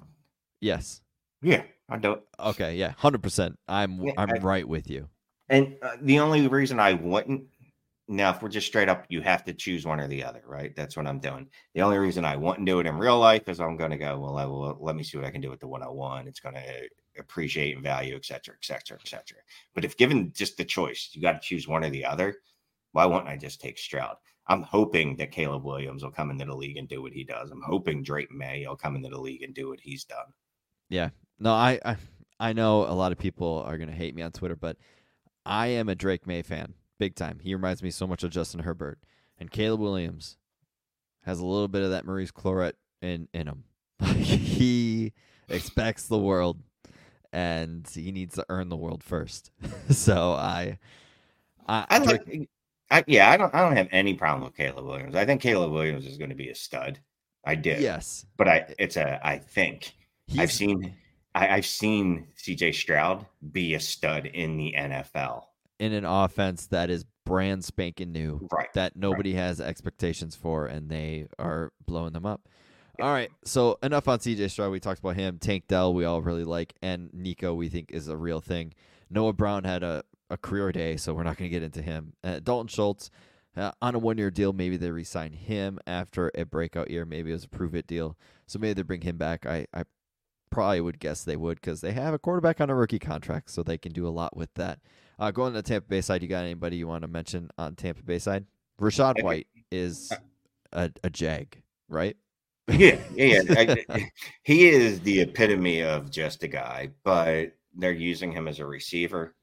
Yes. Yeah, I do. Okay. Yeah. Hundred percent. I'm Yeah, I'm I- right with you. And uh, the only reason I wouldn't now, if we're just straight up, you have to choose one or the other, right? That's what I'm doing. The only reason I wouldn't do it in real life is I'm going to go, well, I will, let me see what I can do with the 101. It's going to appreciate in value, et cetera, et cetera, et cetera. But if given just the choice, you got to choose one or the other. Why wouldn't I just take Stroud? I'm hoping that Caleb Williams will come into the league and do what he does. I'm hoping Drake Maye will come into the league and do what he's done. Yeah. No, I I, I know a lot of people are gonna hate me on Twitter, but I am a Drake Maye fan, big time. He reminds me so much of Justin Herbert, and Caleb Williams has a little bit of that Maurice Clarett in in him. *laughs* he expects the world, and he needs to earn the world first. *laughs* so I, I, I Drake- like, I, yeah, I don't, I don't have any problem with Caleb Williams. I think Caleb Williams is going to be a stud. I do, yes, but I, it's a, I think I've seen, I, I've seen CJ Stroud be a stud in the NFL. in an offense that is brand spanking new. Right. that nobody has expectations for, and they are blowing them up. All right, so enough on CJ Stroud. We talked about him. Tank Dell, we all really like, and Nico, we think is a real thing. Noah Brown had a, a career day, so we're not going to get into him. Uh, Dalton Schultz uh, on a one year deal. Maybe they resign him after a breakout year. Maybe it was a prove it deal. So maybe they bring him back. I, I probably would guess they would because they have a quarterback on a rookie contract, so they can do a lot with that. Uh, going to the Tampa Bay side, you got anybody you want to mention on Tampa Bay side? Rashad White is a, a jag, right? *laughs* Yeah, yeah. I- he is the epitome of just a guy, but they're using him as a receiver,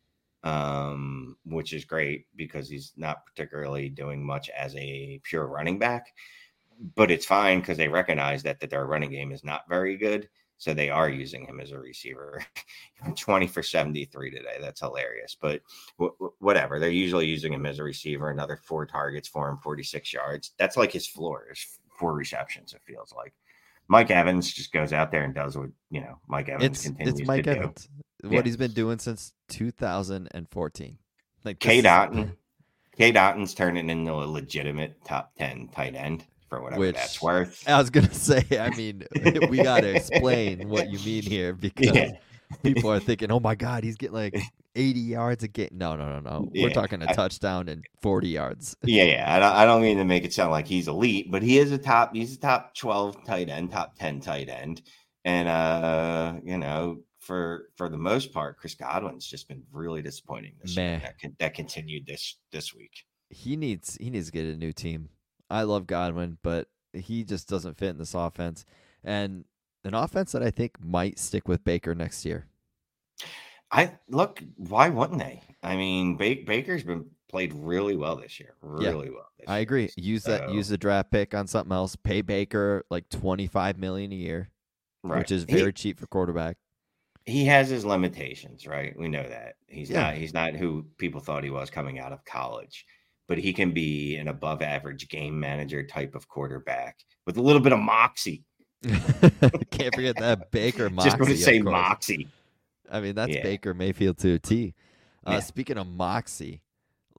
um, which is great because he's not particularly doing much as a pure running back. But it's fine because they recognize that, that their running game is not very good. So they are using him as a receiver. *laughs* 20 for 73 today. That's hilarious. But w- w- whatever. They're usually using him as a receiver. Another four targets for him, 46 yards. That's like his floor is four receptions, it feels like. Mike Evans just goes out there and does what, you know, Mike Evans It's continues it's Mike to do. Evans. Yeah. What he's been doing since 2014. Like Cade Otton. *laughs* Cade Otton's turning into a legitimate top 10 tight end for whatever Which- that's worth. I was gonna *laughs* say. I mean, we got to explain what you mean *laughs* here because Yeah. people are *laughs* thinking, "Oh my God, he's getting like 80 yards a game." No, no, no, no. We're talking a I- touchdown and 40 yards. Yeah, yeah. I don't, I don't mean to make it sound like he's elite, but he is a top. He's a top twelve tight end, top ten tight end, and uh, you know, for for the most part, Chris Godwin's just been really disappointing this year. That, that continued this this week. he needs he needs to get a new team. I love Godwin, but he just doesn't fit in this offense. And an offense that I think might stick with Baker next year. I look. Why wouldn't they? I mean, ba- Baker's been played really well this year. Yeah, Really well. This I year. agree. Use that So- use the draft pick on something else. Pay Baker like 25 million a year, Right. which is He- very cheap for quarterback. he has his limitations, right? We know that he's Yeah. not he's not who people thought he was coming out of college, but he can be an above average game manager type of quarterback with a little bit of moxie. *laughs* Can't forget *laughs* that Baker Moxie. Just going to say moxie. I mean, that's Yeah. Baker Mayfield to a T. Uh, Yeah. Speaking of moxie,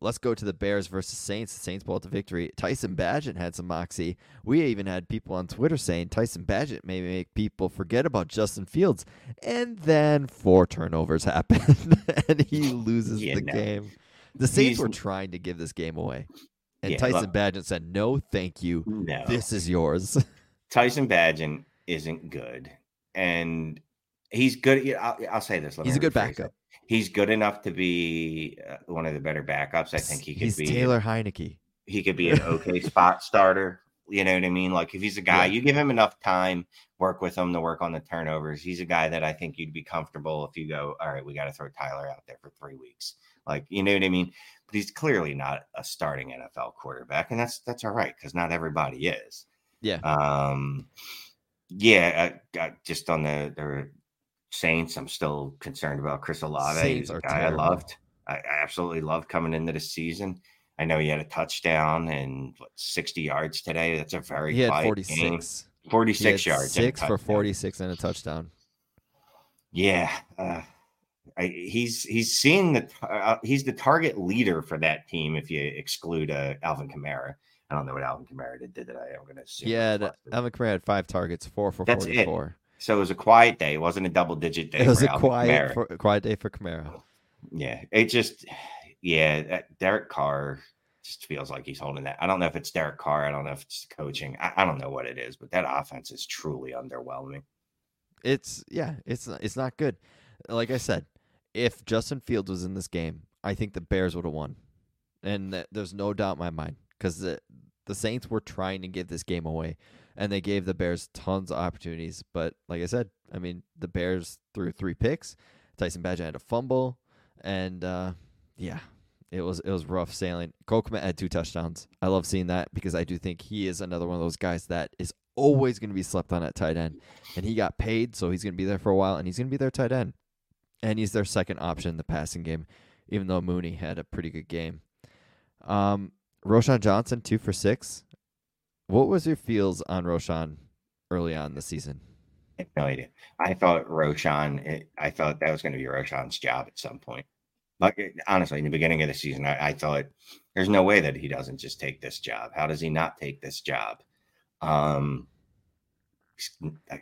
let's go to the Bears versus Saints. The Saints pulled the victory. Tyson Bagent had some moxie. We even had people on Twitter saying Tyson Bagent may make people forget about Justin Fields. And then four turnovers *laughs* happen, and he loses Yeah, the no. game. The Saints were trying to give this game away. And Yeah, Tyson look- Bagent said, No, thank you. No, This is yours. *laughs* Tyson Bagent isn't good, and he's good. I'll, I'll say this. He's a good rephrase it. backup. He's good enough to be uh, one of the better backups. I think he could He's be. Taylor Heinicke. he could be an *laughs* okay spot starter. You know what I mean? Like if he's a guy, Yeah. you give him enough time, work with him to work on the turnovers. He's a guy that I think you'd be comfortable if you go, all right, we got to throw Tyler out there for three weeks. Like you know what I mean? But he's clearly not a starting NFL quarterback, and that's that's all right because not everybody is. Yeah. Um. Yeah, I, I, just on the the Saints, I'm still concerned about Chris Olave. Saints He's a are guy I loved. I, absolutely loved coming into the season. I know he had a touchdown and what, 60 yards today. That's a very He had 46. game. He 46 had yards. Six for 46 and a touchdown. Yeah. Uh, I, he's he's seeing the uh, he's the target leader for that team. If you exclude uh, Alvin Kamara, I don't know what Alvin Kamara did today. I'm going to assume. Yeah, Alvin Kamara had five targets, four for That's 44. It. So it was a quiet day. It wasn't a double digit day. It was a quiet for, quiet day for Kamara. Yeah, it just yeah, Derek Carr just feels like he's holding that. I don't know if it's Derek Carr. I don't know if it's coaching. I, I don't know what it is, but that offense is truly underwhelming. It's yeah, it's it's not good. Like I said, if Justin Fields was in this game, I think the Bears would have won, and there's no doubt in my mind because the the Saints were trying to give this game away, and they gave the Bears tons of opportunities. But like I said, I mean the Bears threw three picks. Tyson Bagent had a fumble, and uh, yeah, it was it was rough sailing. Cole had two touchdowns. I love seeing that because I do think he is another one of those guys that is always going to be slept on at tight end, and he got paid, so he's going to be there for a while, and he's going to be their tight end, and he's their second option in the passing game, even though Mooney had a pretty good game. Um, Roschon Johnson two for six. What was your feels on Roschon early on the season? no idea. I thought Roschon. I thought that was going to be Roschon's job at some point. Like honestly, in the beginning of the season, I, I, thought there's no way that he doesn't just take this job. How does he not take this job? Um, I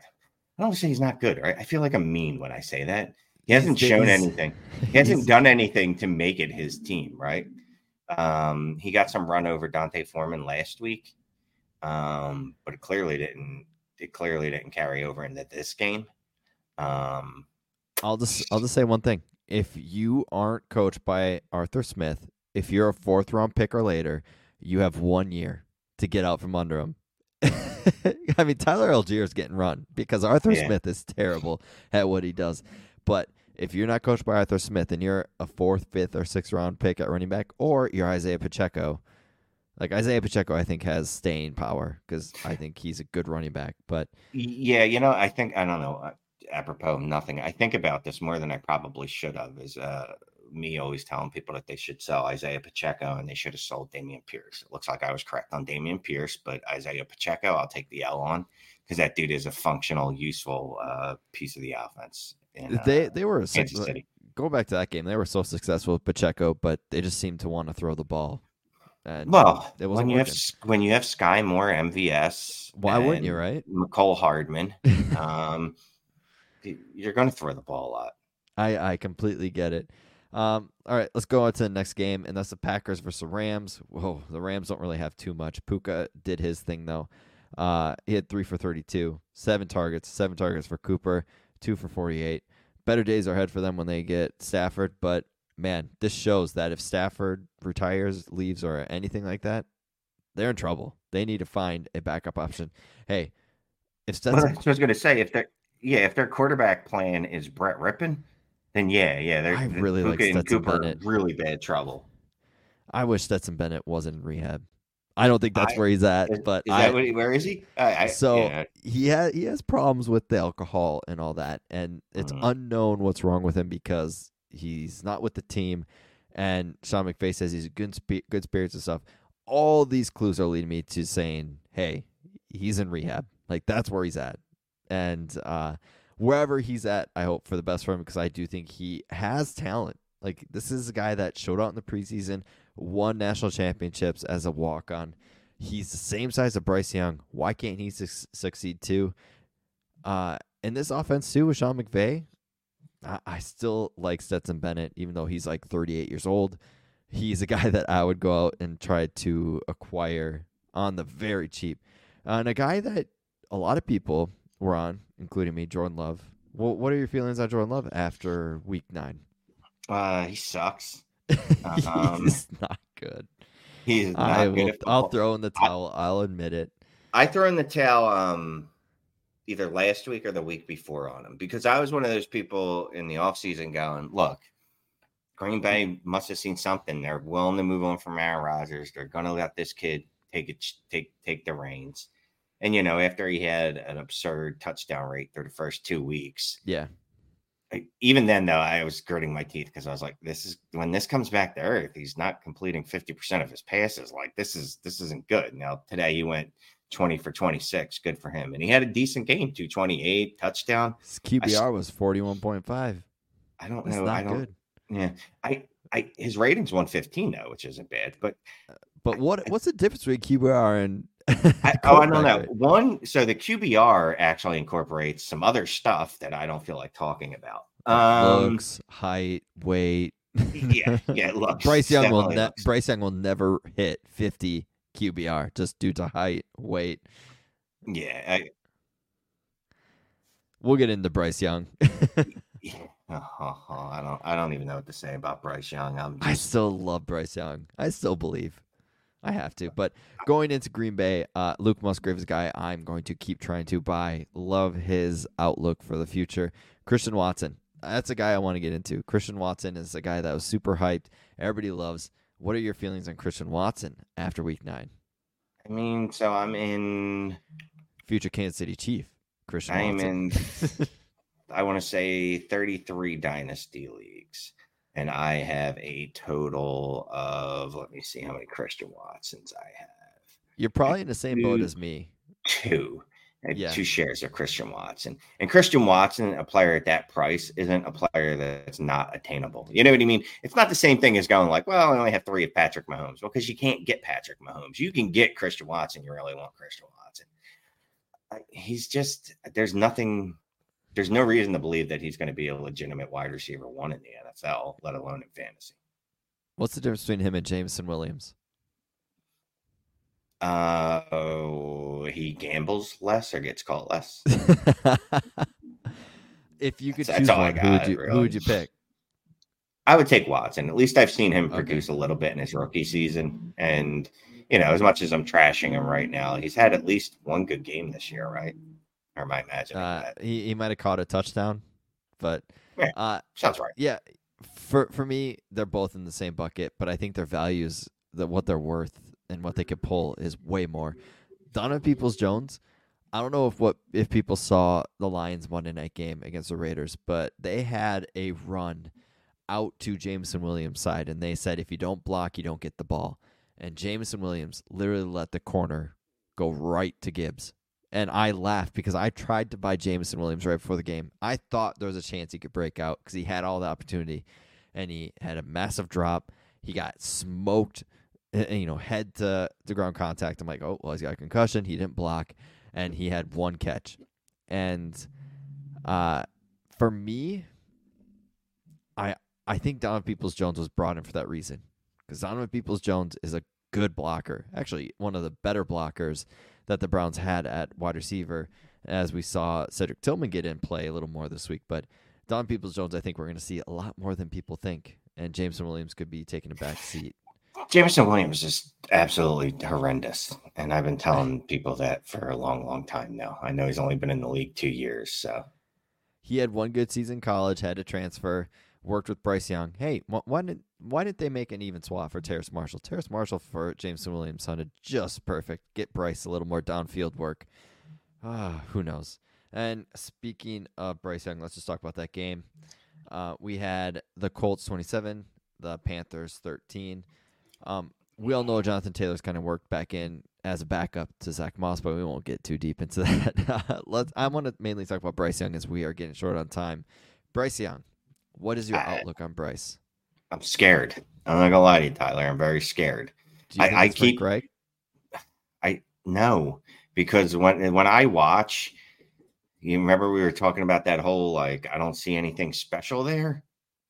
don't say he's not good, right? I feel like I'm mean when I say that. He hasn't he's, shown he's, anything. He hasn't done anything to make it his team, right? Um, he got some run over D'Onta Foreman last week, um, but it clearly didn't. It clearly didn't carry over into this game. Um, I'll just I'll just say one thing if you aren't coached by Arthur Smith, if you're a fourth round pick or later, you have one year to get out from under him. *laughs* I mean, Tyler Allgeier is getting run because Arthur yeah. Smith is terrible at what he does. But if you're not coached by Arthur Smith and you're a fourth, fifth, or sixth round pick at running back, or you're Isaiah Pacheco, like Isaiah Pacheco, I think has staying power because I think he's a good running back. But yeah, you know, I think I don't know apropos nothing. I think about this more than I probably should have. Is uh, me always telling people that they should sell Isaiah Pacheco and they should have sold Dameon Pierce. It looks like I was correct on Dameon Pierce, but Isaiah Pacheco, I'll take the L on because that dude is a functional, useful uh, piece of the offense. In, they uh, they were Kansas City. Go back to that game. They were so successful with Pacheco, but they just seemed to want to throw the ball. And well, it was when you have when you have Skyy Moore, MVS, why wouldn't you, right? Mecole Hardman, *laughs* um, you're going to throw the ball a lot. I I completely get it. Um, all right, let's go on to the next game, and that's the Packers versus the Rams. Whoa, the Rams don't really have too much. Puka did his thing though. Uh, he had three for thirty-two, seven targets, seven targets for Cooper, two for forty-eight. Better days are ahead for them when they get Stafford, but man, this shows that if Stafford retires, leaves, or anything like that, they're in trouble. They need to find a backup option. Hey, if Stetson, well, I was going to say if they're yeah, if their quarterback plan is Brett Rypien, then yeah, yeah, they're I really like Stetson Cooper Bennett. Really bad trouble. I wish Stetson Bennett was in rehab. I don't think that's I, where he's at, is, but is I, he, where is he? I, so yeah. he has he has problems with the alcohol and all that, and it's mm-hmm. unknown what's wrong with him because he's not with the team. And Sean McVay says he's good sp- good spirits and stuff. All these clues are leading me to saying, "Hey, he's in rehab. Like that's where he's at." and uh, wherever he's at, I hope for the best for him because I do think he has talent. Like this is a guy that showed out in the preseason, won national championships as a walk on. He's the same size as Bryce Young. Why can't he su- succeed too? Uh, in this offense too with Sean McVay, I-, I still like Stetson Bennett, even though he's like 38 years old. He's a guy *laughs* that I would go out and try to acquire on the very cheap, uh, and a guy that a lot of people were on, including me, Jordan Love. Well, what are your feelings on Jordan Love after week nine? Uh, he sucks. Um, he's not good. He's not I will, I'll throw in the towel. I, will admit it. I throw in the towel um, either last week or the week before on him because I was one of those people in the offseason going, look, Green Bay must have seen something. They're willing to move on from Aaron Rodgers. They're going to let this kid take it, take take the reins. And you know, after he had an absurd touchdown rate through the first two weeks, yeah. Even then, though, I was gritting my teeth because I was like, "This is when this comes back to earth. He's not completing fifty percent of his passes. Like this is this isn't good." Now today he went twenty for twenty six. Good for him, and he had a decent game. Two twenty eight touchdown. His QBR I, was forty one point five. I don't That's know. not I don't. good. Yeah, I, I his rating's one fifteen though, which isn't bad. But uh, But what what's the difference between QBR and I, *laughs* oh, I don't know. One, so the QBR actually incorporates some other stuff that I don't feel like talking about. Um, Looks, height, weight. yeah, yeah. *laughs* Look, Bryce Young will ne- Bryce Young will never hit 50 QBR just due to height, weight. Yeah, I, We'll get into Bryce Young. *laughs* yeah. Oh, I don't. I don't even know what to say about Bryce Young. I'm I still love Bryce Young. I still believe. I have to. But going into Green Bay, uh, Luke Musgrave is a guy I'm going to keep trying to buy. Love his outlook for the future. Christian Watson. That's a guy I want to get into. Christian Watson is a guy that was super hyped. Everybody loves. What are your feelings on Christian Watson after week nine? I mean, so I'm in. Future Kansas City Chief. Christian I'm Watson. in. *laughs* I want to say 33 dynasty leagues, and I have a total of. Let me see how many Christian Watsons I have. You're probably in the same boat as me. two. I have Yeah. two shares of Christian Watson. And Christian Watson, a player at that price, isn't a player that's not attainable. You know what I mean? It's not the same thing as going like, well, I only have three of Patrick Mahomes. Well, because you can't get Patrick Mahomes. You can get Christian Watson. You really want Christian Watson. He's just there's nothing. There's no reason to believe that he's going to be a legitimate wide receiver one in the NFL, let alone in fantasy. What's the difference between him and Jameson Williams? Uh, oh, he gambles less or gets caught less. *laughs* if you could That's- choose that's one, who would you who would you pick? I would take Watson. At least I've seen him Okay. produce a little bit in his rookie season. And, you know, as much as I'm trashing him right now, he's had at least one good game this year, right? Or am I imagining Uh, that? he he might have caught a touchdown, but Yeah. uh, Sounds right. yeah, for for me, they're both in the same bucket. But I think their values, that what they're worth, and what they could pull is way more. Donovan Peoples Jones. I don't know if what if people saw the Lions Monday night game against the Raiders, but they had a run out to Jameson Williams' side, and they said if you don't block, you don't get the ball. And Jameson Williams literally let the corner go right to Gibbs. And I laughed because I tried to buy Jameson Williams right before the game. I thought there was a chance he could break out because he had all the opportunity, and he had a massive drop. He got smoked, uh, you know, head to the ground contact. I'm like, oh, well, he's got a concussion. He didn't block, and he had one catch. And uh, for me, I I think Donovan Peoples Jones was brought in for that reason because Donovan Peoples Jones is a good blocker, actually one of the better blockers that the Browns had at wide receiver. As we saw Cedric Tillman get in play a little more this week, but Don Peoples Jones, I think we're going to see a lot more than people think, and Jameson Williams could be taking a back seat. Jameson Williams is absolutely horrendous. And I've been telling people that for a long, long time now. I know he's only been in the league two years. So, He had one good season in college, had to transfer, worked with Bryce Young. Hey, wh- why did why didn't they make an even swap for Terrace Marshall? Terrace Marshall for Jameson Williams sounded just perfect. Get Bryce a little more downfield work. Ah, who knows? And speaking of Bryce Young, let's just talk about that game. Uh, we had the Colts 27, the Panthers 13. Um, we all know Jonathan Taylor's kind of worked back in as a backup to Zack Moss, but we won't get too deep into *laughs* that. *laughs* Let's. I want to mainly talk about Bryce Young as we are getting short on time. Bryce Young, what is your I- outlook on Bryce? I'm scared. I'm not to lie to you, Tyler. I'm very scared. Do you I- think I keep- Reich? I no, because when when I watch, you remember we were talking about that whole like I don't see anything special there.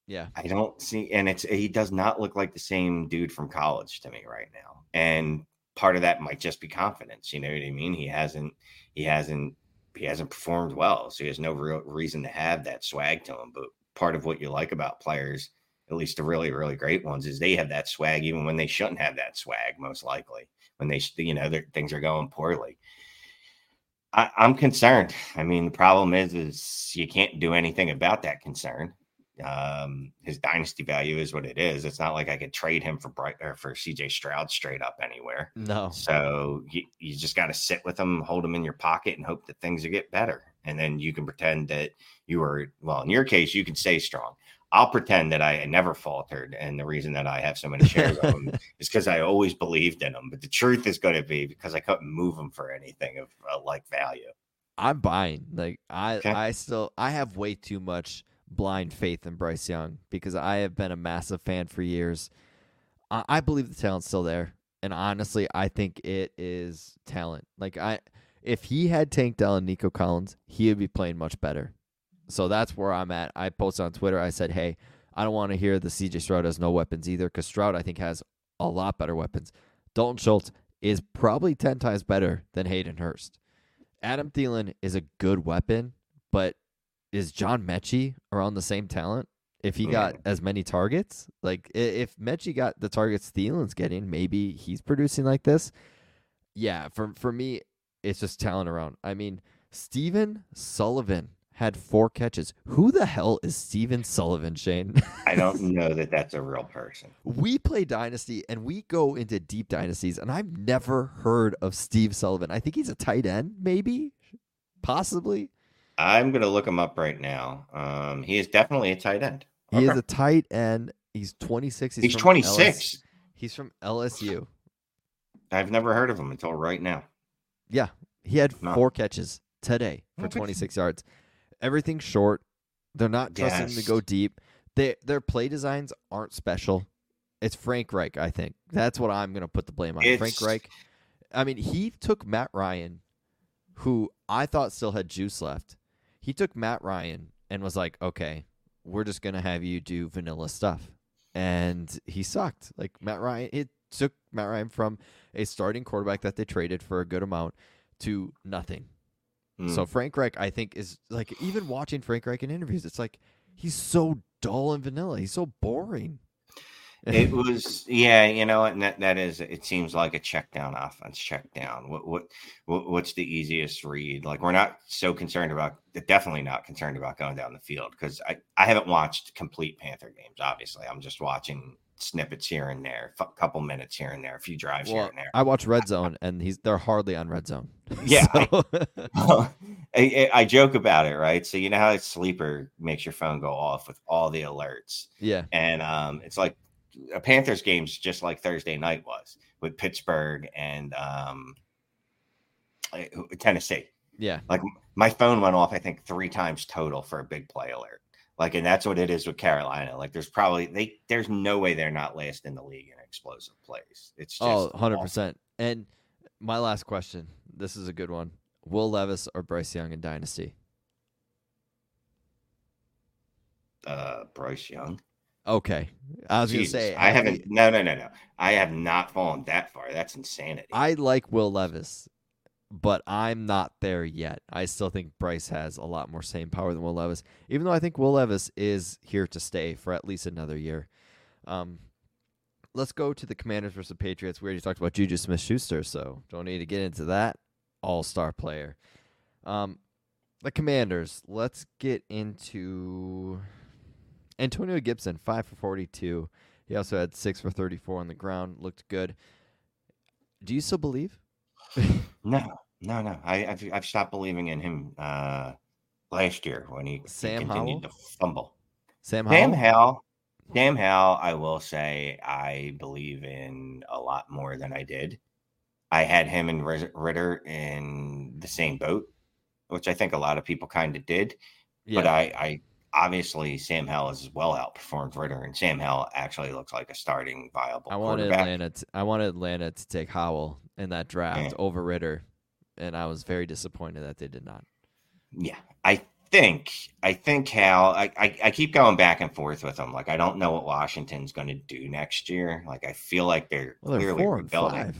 Yeah, I don't see, and it's he does not look like the same dude from college to me right now. And part of that might just be confidence. You know what I mean? He hasn't, he hasn't, he hasn't performed well, so he has no real reason to have that swag to him. But part of what you like about players, at least the really, really great ones, is they have that swag even when they shouldn't have that swag. Most likely, when they, you know, things are going poorly. I, I'm concerned. I mean, the problem is, is you can't do anything about that concern. Um, his dynasty value is what it is. It's not like I could trade him for Bright or for CJ Stroud straight up anywhere. no, So you, you just got to sit with him, hold him in your pocket, and hope that things will get better. And then you can pretend that you were well. In your case, you can stay strong. I'll pretend that I never faltered, and the reason that I have so many shares of him *laughs* is because I always believed in them But the truth is going to be because I couldn't move them for anything of uh, like value. I'm buying. Like I, Okay. I still, I have way too much blind faith in Bryce Young because I have been a massive fan for years. I, I believe the talent's still there, and honestly, I think it is talent. Like I, if he had Tank Dell and Nico Collins, he would be playing much better. So that's where I'm at. I posted on Twitter. I said, "Hey, I don't want to hear the CJ Stroud has no weapons either, because Stroud I think has a lot better weapons. Dalton Schultz is probably ten times better than Hayden Hurst. Adam Thielen is a good weapon, but is John Metchie around the same talent? If he got as many targets, like if Metchie got the targets Thielen's getting, maybe he's producing like this. Yeah, for for me, it's just talent around. I mean, Stephen Sullivan had four catches. Who the hell is Stephen Sullivan, Shane? I don't *laughs* know that that's a real person. we play Dynasty and we go into deep dynasties, and I've never heard of Steve Sullivan. I think he's a tight end, maybe, possibly. I'm gonna look him up right now. Um, he is definitely a tight end. He is a tight end. He's 26. He's, He's 26. LS he's from LSU. I've never heard of him until right now. Yeah, he had No. four catches today for Okay. 26 yards. Everything's short. They're not trusting him to go deep. They, their play designs aren't special. It's Frank Reich, I think. That's what I'm going to put the blame on. Frank Reich. I mean, he took Matt Ryan, who I thought still had juice left. He took Matt Ryan and was like, okay, we're just going to have you do vanilla stuff. And he sucked. Like Matt Ryan, it took Matt Ryan from a starting quarterback that they traded for a good amount to nothing. Hmm. So Frank Reich, I think, is like even watching Frank Reich in interviews, it's like he's so dull and vanilla. He's so boring. it *laughs* was yeah you know and that, that is it seems like a check down offense check down what, what what what's the easiest read like we're not so concerned about definitely not concerned about going down the field because i i haven't watched complete panther games obviously i'm just watching snippets here and there a couple minutes here and there a few drives here and there I watch Red Zone, and he's they're hardly on Red Zone. *laughs* Yeah, So- *laughs* I, I, I joke about it right so you know how a sleeper makes your phone go off with all the alerts yeah, and um, it's like a Panthers game's just like Thursday night was with Pittsburgh and um, uh, Tennessee. yeah, Like my phone went off, I think three times total for a big play alert. Like, and that's what it is with Carolina. Like, there's probably they there's no way they're not last in the league in explosive plays. It's just oh, 100 percent. And my last question. This is a good one. Will Levis or Bryce Young in Dynasty? Uh, Bryce Young. Okay, I was Jesus, gonna say I have haven't. No, no, no, no. I have not fallen that far. That's insanity. I like Will Levis, but I'm not there yet. I still think Bryce has a lot more same power than Will Levis, even though I think Will Levis is here to stay for at least another year. Um, let's go to the Commanders versus the Patriots. We already talked about Juju Smith Schuster, so don't need to get into that all star player. Um, the Commanders, let's get into Antonio Gibson, 5 for 42. He also had 6 for 34 on the ground, looked good. Do you still believe? *laughs* No, no, no. I, I've I've stopped believing in him uh last year when he, he Sam continued to fumble. Sam Howell? Sam Howell? Howell, Sam Howell, I will say I believe in a lot more than I did. I had him and Ridder in the same boat, which I think a lot of people kind of did. Yeah. But I, I obviously Sam Howell is well outperformed Ridder, and Sam Howell actually looks like a starting viable I want. Atlanta. To, I wanted Atlanta to take Howell in that eh. draft Yeah. over Ridder, and I was very disappointed that they did not. Yeah, I think I think Hal. I, I I keep going back and forth with them. Like I don't know what Washington's going to do next year. Like I feel like they're Well, they're clearly four and rebuilding. five.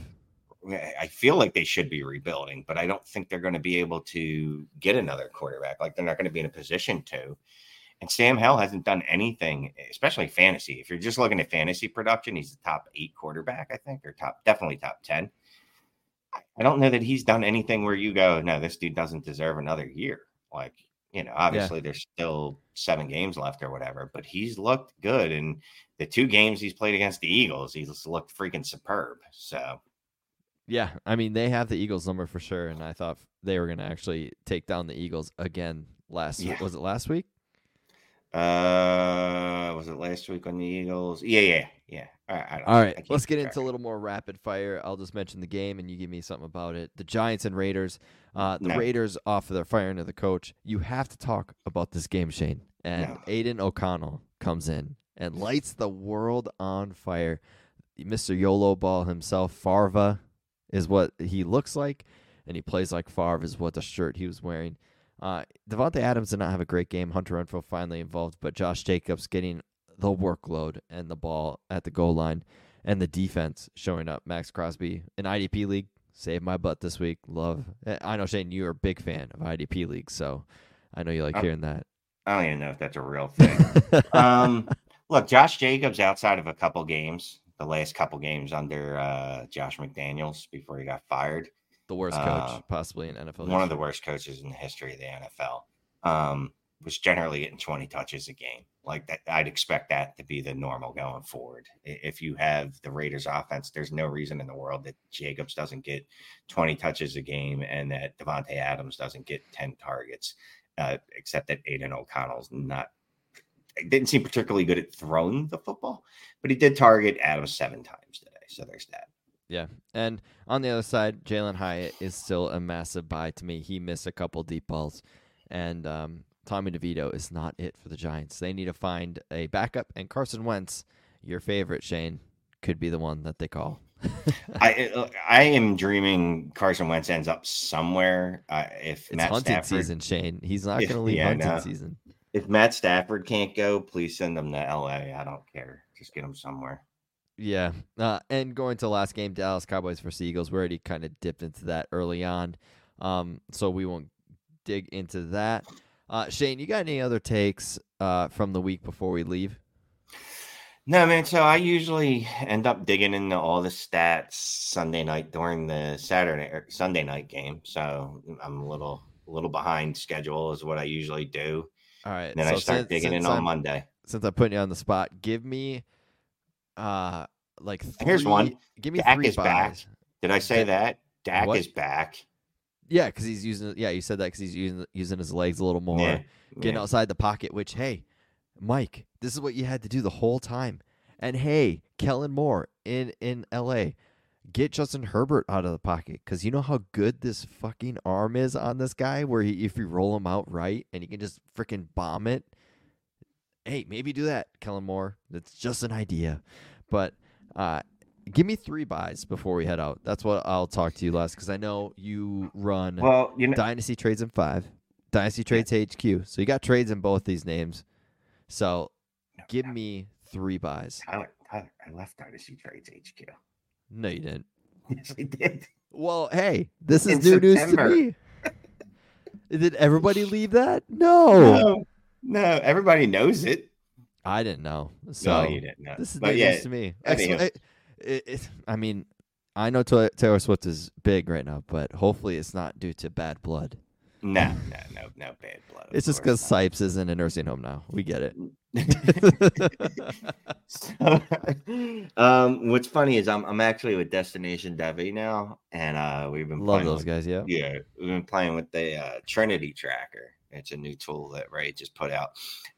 I feel like they should be rebuilding, but I don't think they're going to be able to get another quarterback. Like they're not going to be in a position to. And Sam Hell hasn't done anything, especially fantasy. If you're just looking at fantasy production, he's the top eight quarterback, I think, or top definitely top ten. I- don't know that he's done anything where you go, no, this dude doesn't deserve another year. Like, you know, obviously there's still seven games left or whatever, but he's looked good. And the two games he's played against the Eagles, he's looked freaking superb. So Yeah, I mean they have the Eagles number for sure, and I thought they were going to actually take down the Eagles again last. Yeah. Was it last week? Uh, was it last week on the Eagles? Yeah, yeah, yeah. I, I All right, let's get into a little more rapid fire. I'll just mention the game, and you give me something about it. The Giants and Raiders. Uh, the No. Raiders off of their firing of the coach. You have to talk about this game, Shane. And No. Aidan O'Connell comes in and lights the world on fire. Mr. YOLO Ball himself, Farva, is what he looks like, and he plays like Favre is what the shirt he was wearing. Uh, Davante Adams did not have a great game. Hunter Renfrow finally involved, but Josh Jacobs getting the workload and the ball at the goal line, and the defense showing up. Maxx Crosby, an IDP league, saved my butt this week. Love. eh, I know Shane, you're a big fan of IDP leagues, so I know you like Oh. hearing that. I don't even know if that's a real thing. *laughs* um, look, Josh Jacobs, outside of a couple games, the last couple games under uh, Josh McDaniels before he got fired, the worst coach uh, possibly in NFL. one of the worst coaches in the history of the NFL, um, was generally getting 20 touches a game. Like that, I'd expect that to be the normal going forward. If you have the Raiders offense, there's no reason in the world that Jacobs doesn't get 20 touches a game and that Davante Adams doesn't get 10 targets, uh, except that Aidan O'Connell's not didn't seem particularly good at throwing the football, but he did target Adams seven times today. So there's that. Yeah. And on the other side, Jalin Hyatt is still a massive buy to me. He missed a couple deep balls. And um, Tommy DeVito is not it for the Giants. They need to find a backup. And Carson Wentz, your favorite, Shane, could be the one that they call. *laughs* I uh, I am dreaming Carson Wentz ends up somewhere. Uh, if It's Matt hunting Stafford, season, Shane. He's not going *laughs* to leave yeah, hunting know. season. if Matt Stafford can't go, please send him to L.A. I don't care. Just get him somewhere. Yeah. Uh, and going to the last game, Dallas Cowboys versus Eagles. We already kind of dipped into that early on. Um, so we won't dig into that. Uh, Shane, you got any other takes uh, from the week before we leave? No, man. So I usually end up digging into all the stats Sunday night during the Saturday or Sunday night game. So I'm a little a little behind schedule is what I usually do. All right. And then I so start since- digging in since on I'm- Monday. Since I'm putting you on the spot, give me uh like three, Here's one. Give me Dak three is back. Did I say that? Dak What? is back. Yeah, because he's using. Yeah, you said that because he's using using his legs a little more, Yeah. getting yeah. outside the pocket. Which, hey, Mike, this is what you had to do the whole time. And hey, Kellen Moore in in L.A. Get Justin Herbert out of the pocket because you know how good this fucking arm is on this guy. Where he, if you roll him out right and he can just freaking bomb it. Hey, maybe do that, Kellen Moore. That's just an idea, but uh, give me three buys before we head out. That's what I'll talk to you last because I know you run Well, you know, Dynasty Trades in five, Dynasty Trades HQ. So you got trades in both these names. So give me three buys. Tyler, Tyler, I left Dynasty Trades HQ. No, you didn't. *laughs* Yes, I did. Well, hey, this is In new news to me. *laughs* Did everybody leave that? No, No, no, everybody knows it. I didn't know. So no, you didn't know. this is but yeah, news to me. I, it, I mean, I know Taylor Swift is big right now, but hopefully it's not due to bad blood. no, no, no, no bad blood. It's just because Sipes is in a nursing home now. We get it. *laughs* not. um, what's funny is I'm I'm actually with Destination Devy now, and uh, we've been Love playing those with- guys. Yeah. Yeah, we've been playing with the uh, Trinity Tracker. It's a new tool that Ray just put out.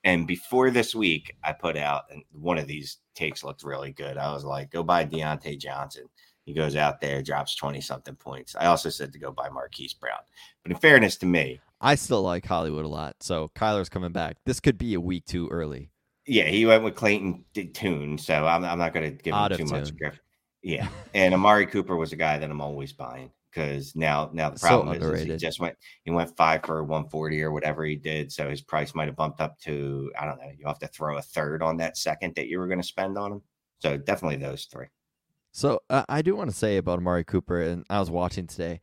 And before this week, I put out, and one of these takes looked really good. I was like, go buy Diontae Johnson. He goes out there, drops 20 something points. I also said to go buy Marquise Brown. But in fairness to me, I still like Hollywood a lot. So Kyler's coming back. This could be a week too early. yeah, he went with Clayton Tune. So I'm, I'm not going to give him Out of too much tune. grief. Yeah. *laughs* And Amari Cooper was a guy that I'm always buying because now, now the So problem is, is he just went, he went five for 140 or whatever he did. So his price might have bumped up to, I don't know, you have to throw a third on that second that you were going to spend on him. So definitely those three. So uh, I do want to say about Amari Cooper, and I was watching today.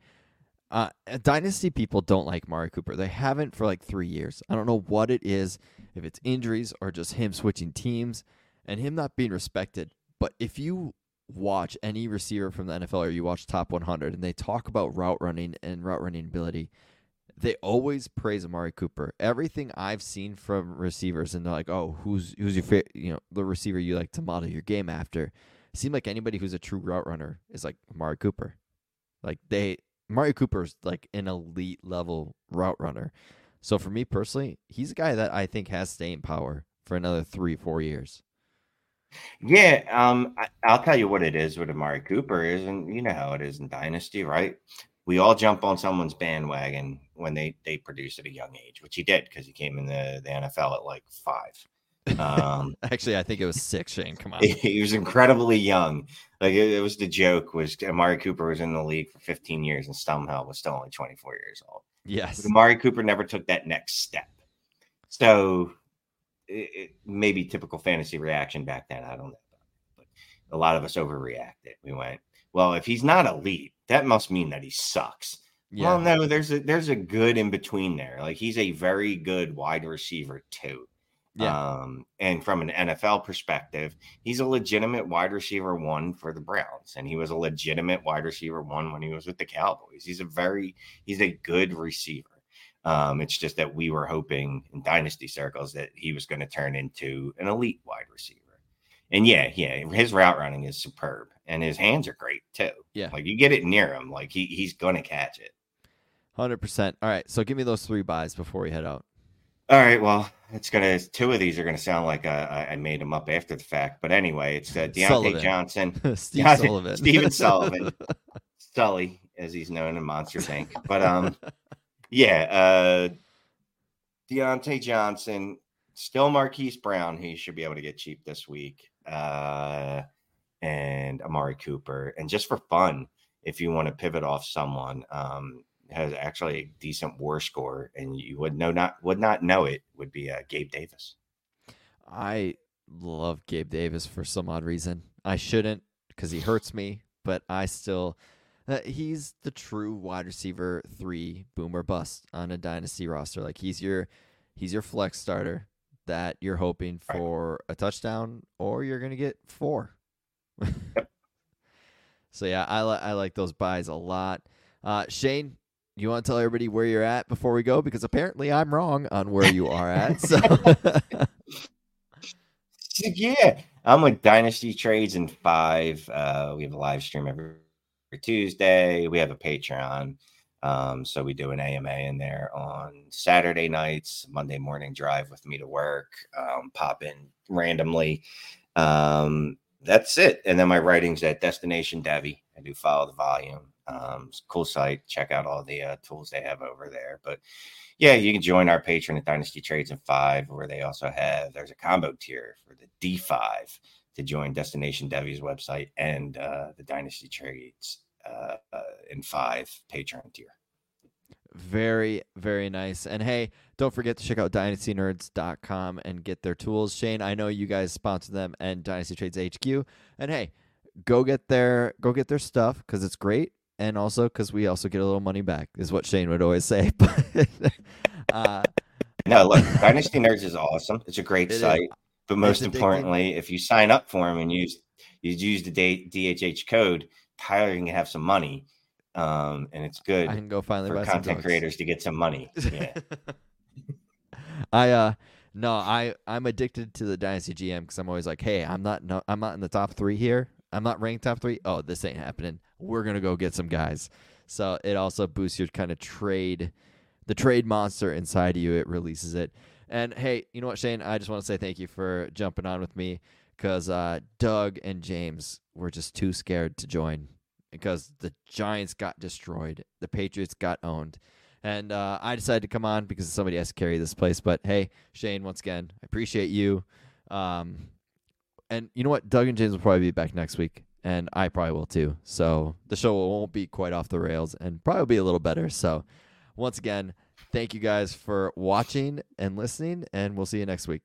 Uh, Dynasty people don't like Amari Cooper. They haven't for like three years. I don't know what it is, if it's injuries or just him switching teams and him not being respected. But if you watch any receiver from the NFL or you watch Top 100 and they talk about route running and route running ability, they always praise Amari Cooper. Everything I've seen from receivers, and they're like, "Oh, who's who's your fa- you know the receiver you like to model your game after?" Seem like anybody who's a true route runner is like Amari Cooper. Like they, Amari Cooper is like an elite level route runner. So for me personally, he's a guy that I think has staying power for another three, four years. Yeah, um, I, will tell you what it is with Amari Cooper is, and you know how it is in Dynasty, right? We all jump on someone's bandwagon when they they produce at a young age, which he did because he came in the, the NFL at like five. Um, *laughs* Actually, I think it was six. Shane, come on. *laughs* He was incredibly young. Like it, it, was the joke was Amari Cooper was in the league for 15 years and somehow was still only 24 years old. Yes, but Amari Cooper never took that next step. So it, it maybe typical fantasy reaction back then. I don't know, but a lot of us overreacted. We went, well, if he's not elite, that must mean that he sucks. Yeah. Well, no, there's a there's a good in between there. Like he's a very good wide receiver too. Yeah. Um, and from an NFL perspective, he's a legitimate wide receiver one for the Browns, and he was a legitimate wide receiver one when he was with the Cowboys. He's a very he's a good receiver. Um, it's just that we were hoping in dynasty circles that he was going to turn into an elite wide receiver. And yeah, yeah, his route running is superb, and his hands are great too. Yeah, like you get it near him, like he he's going to catch it. Hundred percent. All right, so give me those three buys before we head out. All right. Well, it's gonna. Two of these are gonna sound like uh, I made them up after the fact, but anyway, it's uh, Diontae Sullivan. Johnson, *laughs* Steve Diontae, Sullivan, Stephen Sullivan, *laughs* Sully, as he's known in Monsters Inc. But um, *laughs* yeah, uh, Diontae Johnson, still Marquise Brown. He should be able to get cheap this week. Uh, and Amari Cooper, and just for fun, if you want to pivot off someone, um, has actually a decent WAR score, and you would know not would not know it would be uh, Gabe Davis. I love Gabe Davis for some odd reason. I shouldn't because he hurts me, but I still. Uh, he's the true wide receiver three boomer bust on a dynasty roster. Like he's your he's your flex starter that you're hoping for right. a touchdown or you're gonna get four. *laughs* so yeah, I like I like those buys a lot. Uh, Shane, you want to tell everybody where you're at before we go? Because apparently I'm wrong on where you are at. So. *laughs* yeah, I'm with Dynasty Trades in five. Uh, we have a live stream every, every Tuesday. We have a Patreon. Um, so we do an AMA in there on Saturday nights, Monday morning drive with me to work, um, pop in randomly. Um, that's it. And then my writing's at Destination Devy. I do follow the volume. Um, cool site. Check out all the uh, tools they have over there. But yeah, you can join our Patreon at Dynasty Trades in Five, where they also have there's a combo tier for the D5 to join Destination Devy's website and uh, the Dynasty Trades uh, uh, in Five Patreon tier. Very, very nice. And hey, don't forget to check out dynastynerds.com and get their tools. Shane, I know you guys sponsor them and Dynasty Trades HQ. And hey, go get their go get their stuff because it's great and also because we also get a little money back, is what Shane would always *laughs* say. uh, no, look, *laughs* Dynasty Nerds is awesome. It's a great site, is. But most importantly, if you sign up for them and use you use the DHH code, Tyler can have some money, um, and it's good. I can go finally for content creators to get some money. Yeah. *laughs* I uh no, I I'm addicted to the Dynasty GM because I'm always like, hey, I'm not no, I'm not in the top three here. I'm not ranked top three. Oh, this ain't happening. We're gonna go get some guys. So it also boosts your kind of trade, the trade monster inside of you. It releases it. And hey, you know what, Shane? I just want to say thank you for jumping on with me because uh, Doug and James were just too scared to join because the Giants got destroyed, the Patriots got owned. And uh, I decided to come on because somebody has to carry this place. But hey, Shane, once again, I appreciate you. Um, and you know what? Doug and James will probably be back next week, and I probably will too. So the show won't be quite off the rails and probably be a little better. So once again, thank you guys for watching and listening, and we'll see you next week.